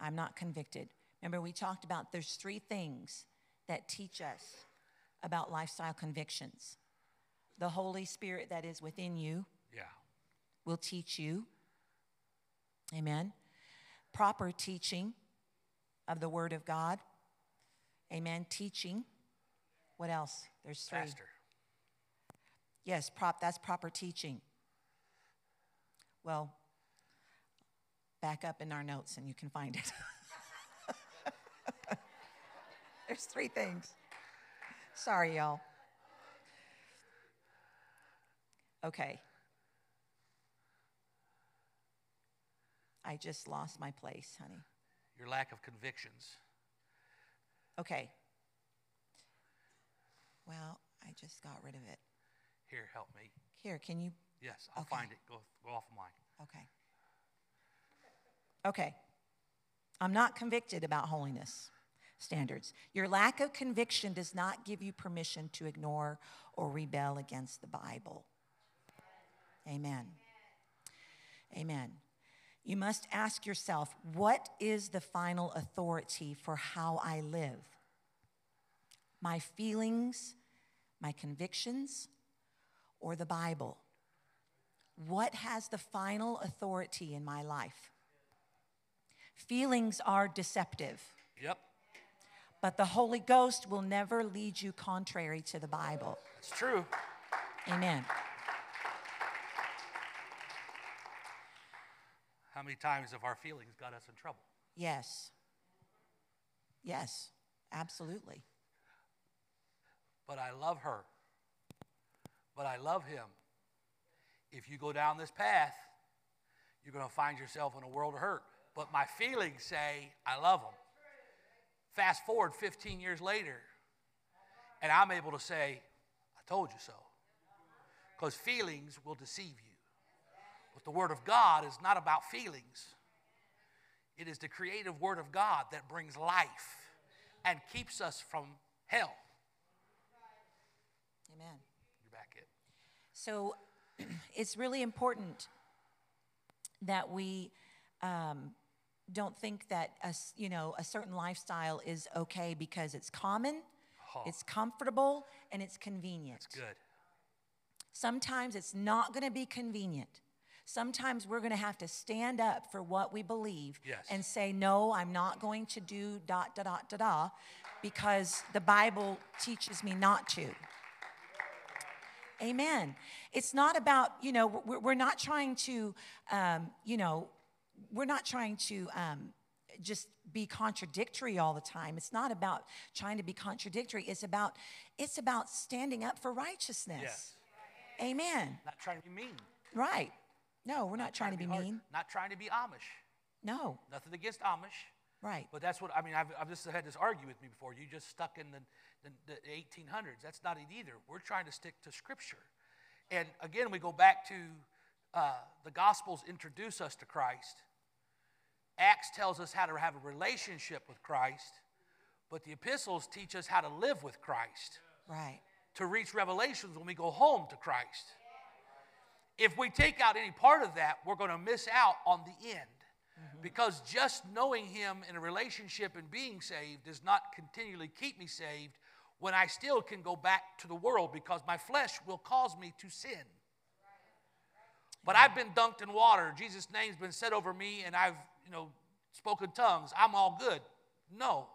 I'm not convicted. Remember, we talked about there's three things that teach us about lifestyle convictions. The Holy Spirit that is within you yeah. will teach you. Amen. Proper teaching of the Word of God. Amen. Teaching. What else? There's three. Pastor. Yes, prop, that's proper teaching. Well, back up in our notes and you can find it. There's three things. Sorry, y'all. Okay. I just lost my place, honey. Your lack of convictions. Okay. Well, I just got rid of it. Here, help me. Here, can you? Yes, I'll Okay. find it. Go, go off of mine. Okay. Okay. I'm not convicted about holiness standards. Your lack of conviction does not give you permission to ignore or rebel against the Bible. Amen. Amen. You must ask yourself what is the final authority for how I live? My feelings, my convictions, or the Bible? What has the final authority in my life? Feelings are deceptive, Yep, but the Holy Ghost will never lead you contrary to the Bible. it's true. Amen. How many times have our feelings got us in trouble? Yes. Yes, absolutely. But I love her. But I love him. If you go down this path, you're going to find yourself in a world of hurt. But my feelings say, I love him. Fast forward 15 years later, and I'm able to say, I told you so. Because feelings will deceive you. But the Word of God is not about feelings, it is the creative Word of God that brings life and keeps us from hell. Amen. You're back it. So it's really important that we um, don't think that a, you know a certain lifestyle is okay because it's common, Oh. it's comfortable, and it's convenient. It's good. Sometimes it's not going to be convenient. Sometimes we're going to have to stand up for what we believe Yes. and say, no, I'm not going to do dot, dot, dot, dot, dot, because the Bible teaches me not to. Amen. It's not about, you know, we're, we're not trying to, um, you know, we're not trying to um, just be contradictory all the time. It's not about trying to be contradictory. It's about, it's about standing up for righteousness. Yes. Amen. Not trying to be mean. Right. No, we're not trying to be hard. mean. Not trying to be Amish. No. Nothing against Amish. Right. But that's what, I mean, I've, I've just had this argue with me before. You just stuck in the, the, the 1800s. That's not it either. We're trying to stick to Scripture. And again, we go back to uh, the Gospels introduce us to Christ. Acts tells us how to have a relationship with Christ. But the epistles teach us how to live with Christ. Right. to reach revelations when we go home to Christ. If we take out any part of that, we're going to miss out on the end. Because just knowing Him in a relationship and being saved does not continually keep me saved when I still can go back to the world because my flesh will cause me to sin. But I've been dunked in water. Jesus' name's been said over me, and I've, you know, spoken tongues. I'm all good. No,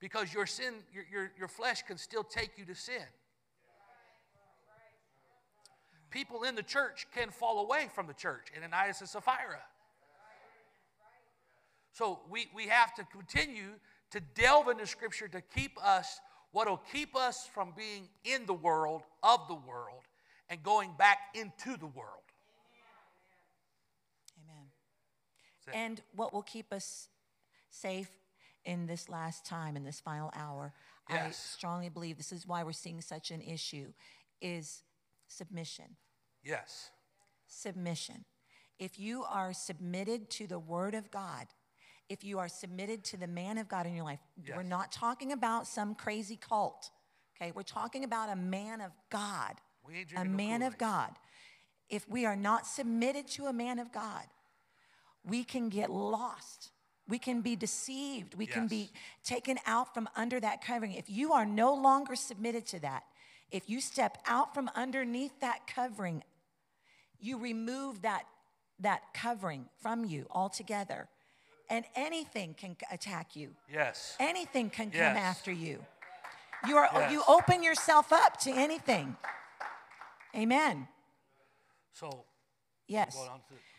because your sin, your, your, your flesh can still take you to sin. People in the church can fall away from the church, Ananias and Sapphira. So we, we have to continue to delve into Scripture to keep us, what will keep us from being in the world, of the world, and going back into the world. Amen. That's it. And what will keep us safe in this last time, in this final hour, I strongly believe this is why we're seeing such an issue, is submission. Yes. Submission. If you are submitted to the Word of God, if you are submitted to the man of God in your life, we're not talking about some crazy cult, okay? We're talking about a man of God, a man of God. If we are not submitted to a man of God, we can get lost. We can be deceived. We can be taken out from under that covering. If you are no longer submitted to that, if you step out from underneath that covering, you remove that, that covering from you altogether. And anything can attack you. Yes. Anything can come after you. You are you open yourself up to anything. Amen. So, Yes.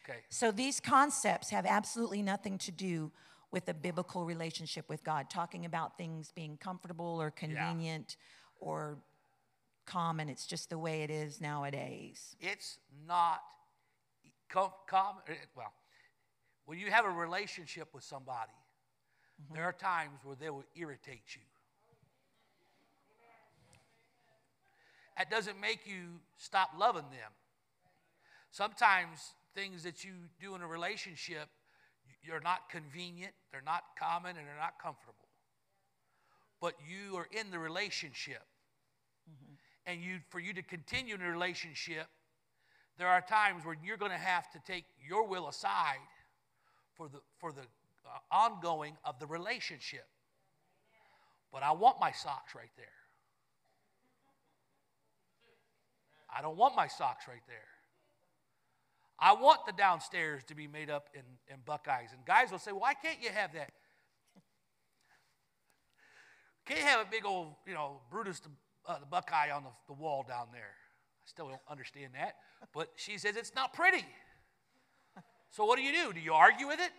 Going on to, okay. So these concepts have absolutely nothing to do with a biblical relationship with God, talking about things being comfortable or convenient or common. It's just the way it is nowadays. It's not com- common. Eh, well, when you have a relationship with somebody, mm-hmm. there are times where they will irritate you. That doesn't make you stop loving them. Sometimes things that you do in a relationship, you're not convenient, they're not common, and they're not comfortable. But you are in the relationship. And you, for you to continue in a relationship, there are times where you're going to have to take your will aside for the, for the uh, ongoing of the relationship. But I want my socks right there. I don't want my socks right there. I want the downstairs to be made up in, in Buckeyes. And guys will say, why can't you have that? Can't you have a big old, you know, Brutus the, uh, the Buckeye on the, the wall down there. I still don't understand that. But she says it's not pretty. So what do you do? Do you argue with it?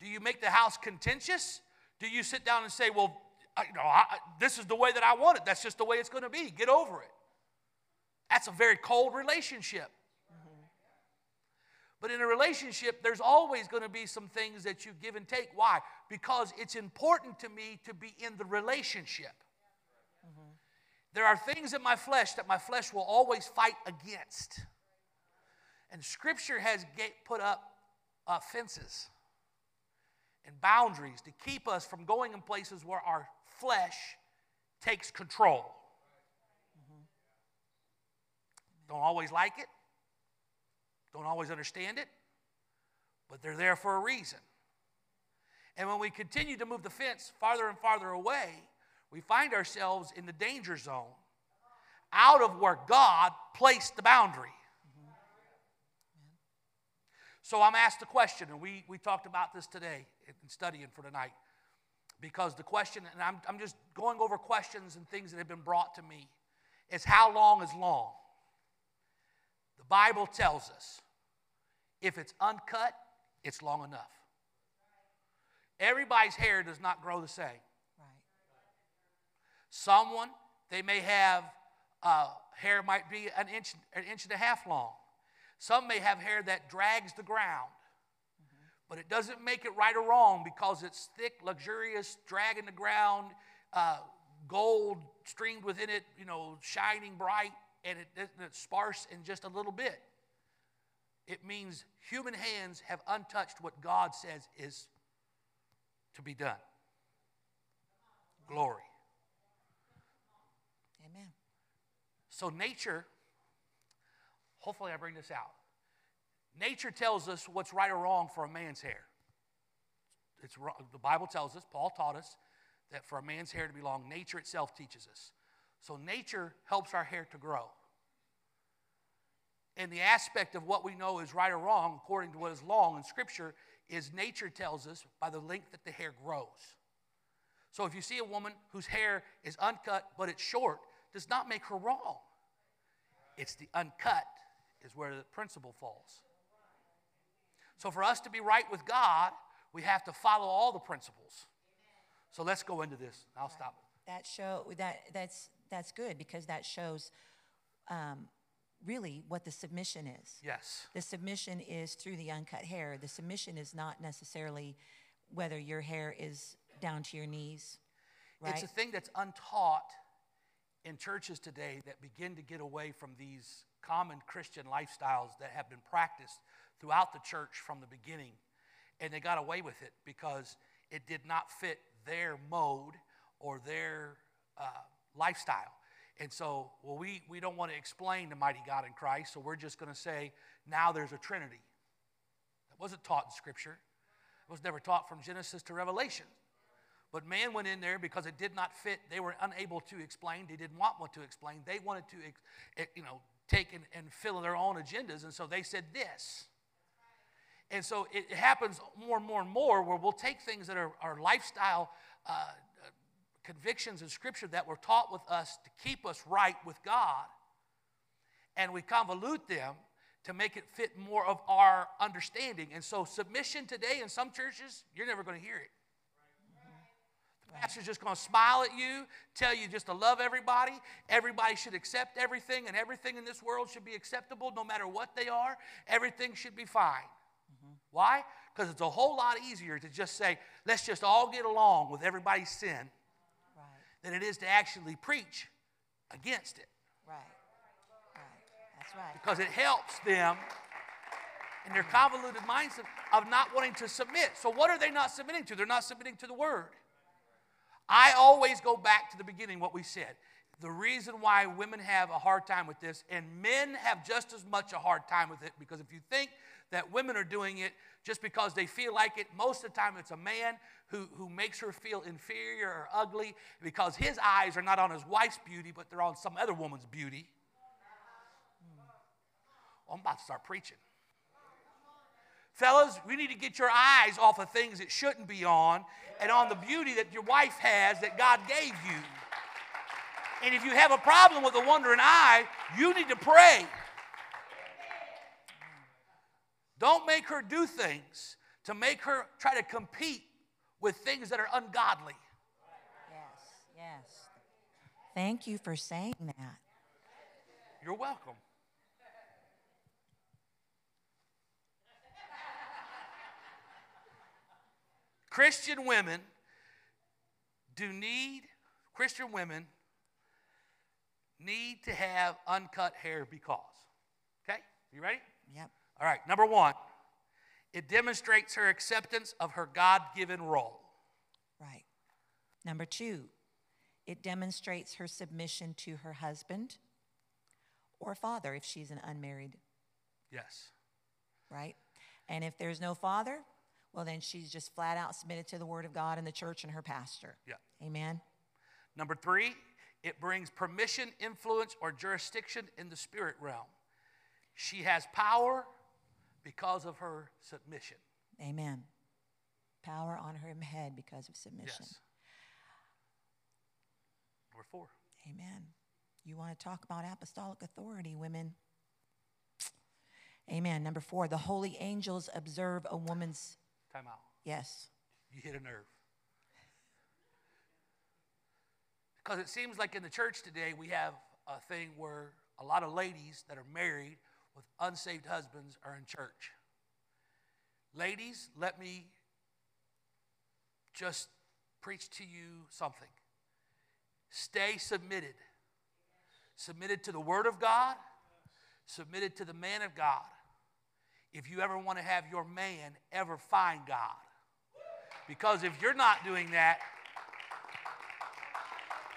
Do you make the house contentious? Do you sit down and say, well, I, you know, I- this is the way that I want it. That's just the way it's going to be. Get over it. That's a very cold relationship. But in a relationship, there's always going to be some things that you give and take. Why? Because it's important to me to be in the relationship. There are things in my flesh that my flesh will always fight against. And Scripture has put up uh, fences and boundaries to keep us from going in places where our flesh takes control. Don't always like it, don't always understand it, but they're there for a reason. And when we continue to move the fence farther and farther away, we find ourselves in the danger zone out of where God placed the boundary. So I'm asked a question, and we, we talked about this today in studying for tonight. Because the question, and I'm, I'm just going over questions and things that have been brought to me, is how long is long? Bible tells us if it's uncut, it's long enough. Everybody's hair does not grow the same. Right. Someone, they may have uh, hair might be an inch, an inch and a half long. Some may have hair that drags the ground. But it doesn't make it right or wrong because it's thick, luxurious, dragging the ground, uh, gold streamed within it, you know, shining bright, and it, it's sparse in just a little bit. It means human hands have untouched what God says is to be done. Glory. Amen. So, nature, hopefully, I bring this out. Nature tells us what's right or wrong for a man's hair. It's, wrong- the Bible tells us, Paul taught us, that for a man's hair to be long, nature itself teaches us. So, nature helps our hair to grow. And the aspect of what we know is right or wrong, according to what is long in Scripture, is nature tells us by the length that the hair grows. So if you see a woman whose hair is uncut but it's short, does not make her wrong. It's the uncut is where the principle falls. So for us to be right with God, we have to follow all the principles. So let's go into this. I'll stop. That show that that's that's good because that shows um, really what the submission is. Yes. The submission is through the uncut hair. The submission is not necessarily whether your hair is down to your knees, right? It's a thing that's untaught in churches today that begin to get away from these common Christian lifestyles that have been practiced throughout the church from the beginning. And they got away with it because it did not fit their mode or their uh, lifestyle. And so, well, we, we don't want to explain the mighty God in Christ, so we're just going to say now there's a Trinity. That wasn't taught in Scripture, it was never taught from Genesis to Revelation. But man went in there because it did not fit. They were unable to explain. They didn't want what to explain. They wanted to, eh, you know, take and, and fill their own agendas. And so they said this. And so it happens more and more and more where we'll take things that are, are lifestyle uh, convictions in Scripture that were taught with us to keep us right with God, and we convolute them to make it fit more of our understanding. And so, submission today in some churches, you're never going to hear it. The pastor's just going to smile at you, tell you just to love everybody. Everybody should accept everything, and everything in this world should be acceptable no matter what they are. Everything should be fine. Mm-hmm. Why? Because it's a whole lot easier to just say, let's just all get along with everybody's sin. Than it is to actually preach against it. Right. Right. That's right. Because it helps them in their convoluted mindset of not wanting to submit. So, what are they not submitting to? They're not submitting to the word. I always go back to the beginning, what we said. The reason why women have a hard time with this, and men have just as much a hard time with it, because if you think that women are doing it just because they feel like it, most of the time it's a man who, who makes her feel inferior or ugly because his eyes are not on his wife's beauty, but they're on some other woman's beauty. Oh, I'm about to start preaching. Fellas, we need to get your eyes off of things that shouldn't be on and on the beauty that your wife has that God gave you. And if you have a problem with a wandering eye, you need to pray. Don't make her do things to make her try to compete with things that are ungodly. Yes, yes. Thank you for saying that. You're welcome. Christian women do need, Christian women need to have uncut hair because. Okay? You ready? Yep. All right, number one, it demonstrates her acceptance of her God given role. Right. Number two, it demonstrates her submission to her husband or father if she's an unmarried. Yes. Right? And if there's no father, well, then she's just flat out submitted to the word of God and the church and her pastor. Yeah. Amen. Number three, it brings permission, influence, or jurisdiction in the spirit realm. She has power because of her submission. Amen. Power on her head because of submission. Yes. Number four. Amen. You want to talk about apostolic authority, women? Amen. Number four, the holy angels observe a woman's Time out. Yes. You hit a nerve. Because it seems like in the church today we have a thing where a lot of ladies that are married with unsaved husbands are in church. Ladies, let me just preach to you something. Stay submitted. Submitted to the Word of God, submitted to the man of God if you ever want to have your man ever find God. Because if you're not doing that,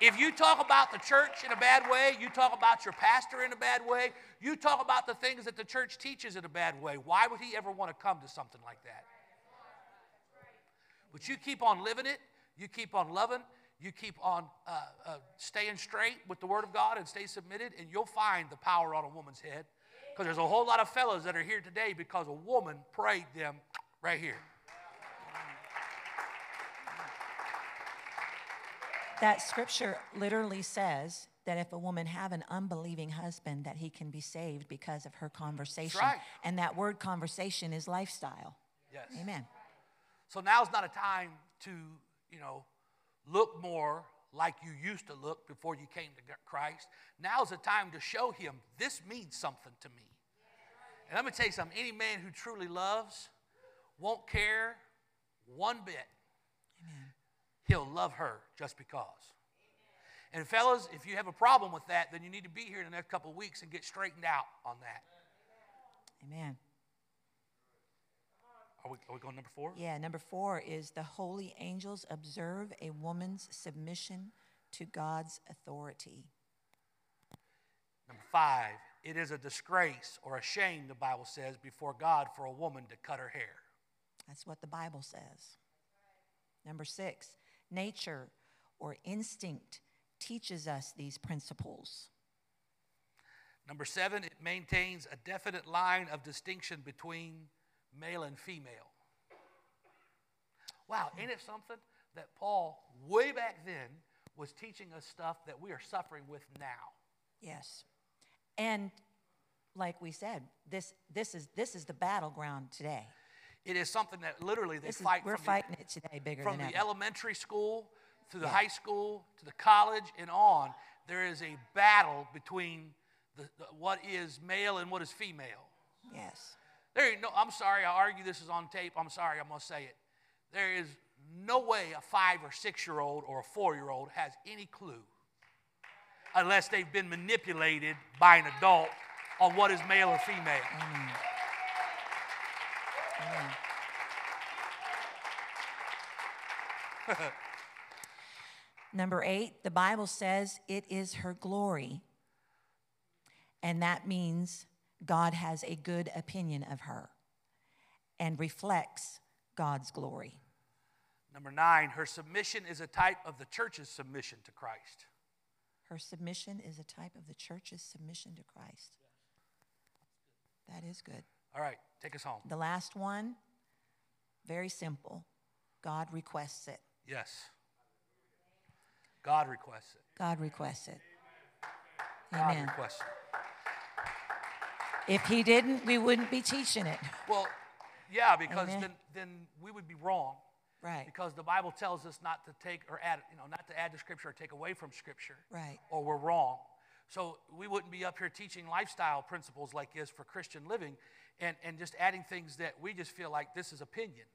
if you talk about the church in a bad way, you talk about your pastor in a bad way, you talk about the things that the church teaches in a bad way, why would he ever want to come to something like that? But you keep on living it, you keep on loving, you keep on uh, uh, staying straight with the Word of God and stay submitted, and you'll find the power on a woman's head. Because there's a whole lot of fellows that are here today because a woman prayed them right here. That scripture literally says that if a woman have an unbelieving husband that he can be saved because of her conversation right. and that word conversation is lifestyle yes amen so now's not a time to you know look more like you used to look before you came to Christ. Now's the time to show him this means something to me. And I'm going to tell you something any man who truly loves won't care one bit. He'll love her just because. And fellas, if you have a problem with that, then you need to be here in the next couple of weeks and get straightened out on that. Amen. Are we, are we going number four? Yeah, number four is the holy angels observe a woman's submission to God's authority. Number five, it is a disgrace or a shame, the Bible says, before God for a woman to cut her hair. That's what the Bible says. Number six, nature or instinct teaches us these principles. Number seven, it maintains a definite line of distinction between male and female. Wow, ain't it something that Paul, way back then, was teaching us stuff that we are suffering with now? Yes. And like we said, this, this, is, this is the battleground today. It is something that literally they This is- fight we're from fighting the, it today bigger from the ever. elementary school to the Yeah. high school to the college and on. There is a battle between the, the, what is male and what is female. yes. There ain't no, I'm sorry, I argue this is on tape. I'm sorry, I'm to say it. There is no way a five or six year old or a four year old has any clue unless they've been manipulated by an adult on what is male or female. Amen. Number eight, the Bible says it is her glory. And that means God has a good opinion of her and reflects God's glory. Number nine, her submission is a type of the church's submission to Christ. Her submission is a type of the church's submission to Christ. That is good. All right, take us home. The last one, very simple. God requests it. Yes. God requests it. God requests it. God Amen. requests it. If he didn't, we wouldn't be teaching it. Well, yeah, because Amen. then, then we would be wrong. Right. Because the Bible tells us not to take or add, you know, not to add to Scripture or take away from Scripture. Right. Or we're wrong. So we wouldn't be up here teaching lifestyle principles like this for Christian living and, and just adding things that we just feel like this is opinion.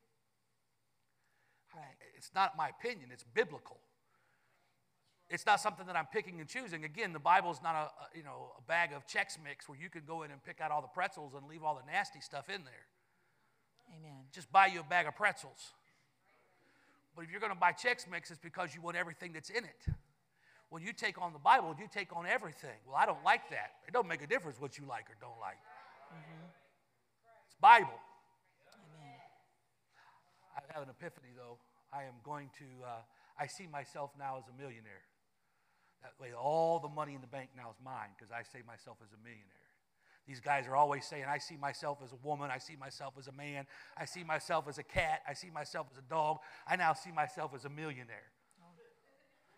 Right. It's not my opinion, it's biblical. It's not something that I'm picking and choosing. Again, the Bible is not a, a, you know a bag of Chex Mix where you can go in and pick out all the pretzels and leave all the nasty stuff in there. Amen. Just buy you a bag of pretzels. But if you're going to buy Chex Mix, it's because you want everything that's in it. When you take on the Bible, you take on everything. Well, I don't like that. It don't make a difference what you like or don't like. It's Bible. Amen. I have an epiphany, though. I am going to, uh, I see myself now as a millionaire. That way, all the money in the bank now is mine because I see myself as a millionaire. These guys are always saying, I see myself as a woman, I see myself as a man, I see myself as a cat, I see myself as a dog. I now see myself as a millionaire.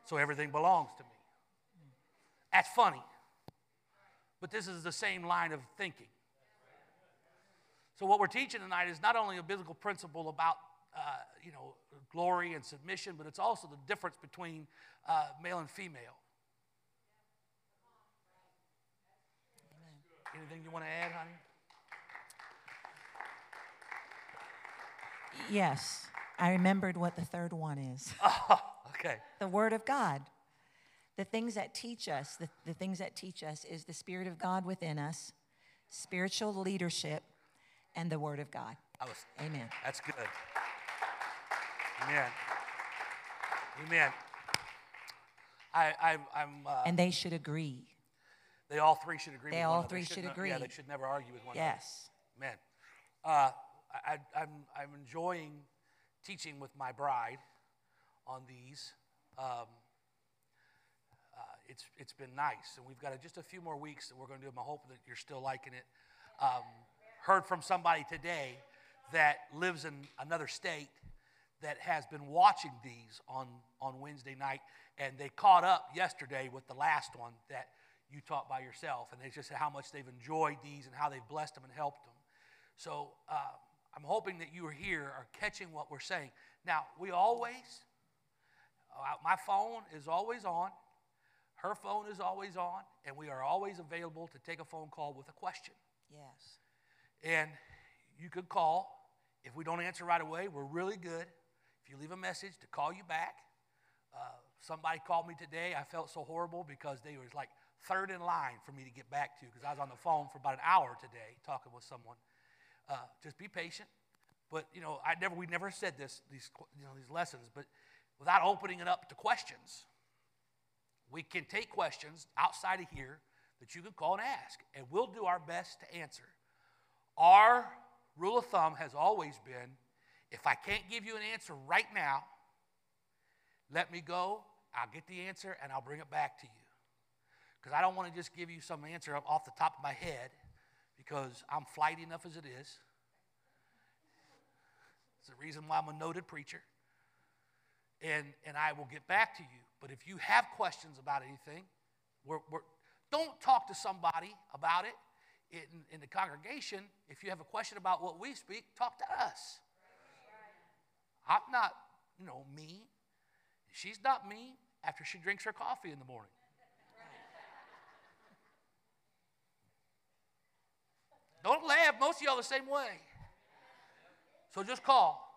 So everything belongs to me. That's funny. But this is the same line of thinking. So what we're teaching tonight is not only a biblical principle about uh, you know glory and submission, but it's also the difference between uh, male and female. Anything you want to add, honey? Yes, I remembered what the third one is okay. the Word of God. The things that teach us, the, the things that teach us is the Spirit of God within us, spiritual leadership, and the Word of God. I was, Amen. that's good. Amen. Amen. I, I, I'm. Uh, And they should agree. they all three should agree. They with all three should should agree. Yeah, they should never argue with one another. Yes. Man, uh, I, I, I'm, I'm enjoying teaching with my bride on these. Um, uh, it's, it's been nice, and we've got a, just a few more weeks that we're going to do. I hope that you're still liking it. Um, heard from somebody today that lives in another state that has been watching these on, on Wednesday night, and they caught up yesterday with the last one that you taught by yourself, and they just said how much they've enjoyed these and how they've blessed them and helped them. So uh, I'm hoping that you are here are catching what we're saying. Now, we always my phone is always on. Her phone is always on, and we are always available to take a phone call with a question. Yes. And you could call. If we don't answer right away, we're really good. If you leave a message to call you back. Uh, somebody called me today. I felt so horrible because they was like third in line for me to get back to because I was on the phone for about an hour today talking with someone. Uh, just be patient. But you know, I never we never said this these you know these lessons, but without opening it up to questions, we can take questions outside of here that you can call and ask, and we'll do our best to answer. Our rule of thumb has always been if I can't give you an answer right now, let me go, I'll get the answer, and I'll bring it back to you. Because I don't want to just give you some answer off the top of my head because I'm flighty enough as it is. It's the reason why I'm a noted preacher. And, and I will get back to you. But if you have questions about anything, we're, we're, don't talk to somebody about it in, in the congregation. If you have a question about what we speak, talk to us. I'm not, you know, mean. She's not mean after she drinks her coffee in the morning. Don't laugh. Most of y'all the same way. So just call.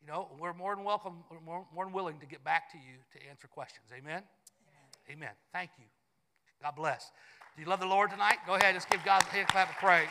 You know, we're more than welcome, more, more than willing to get back to you to answer questions. Amen? Amen. Amen. Thank you. God bless. Do you love the Lord tonight? Go ahead. Let's give God a hand clap of praise.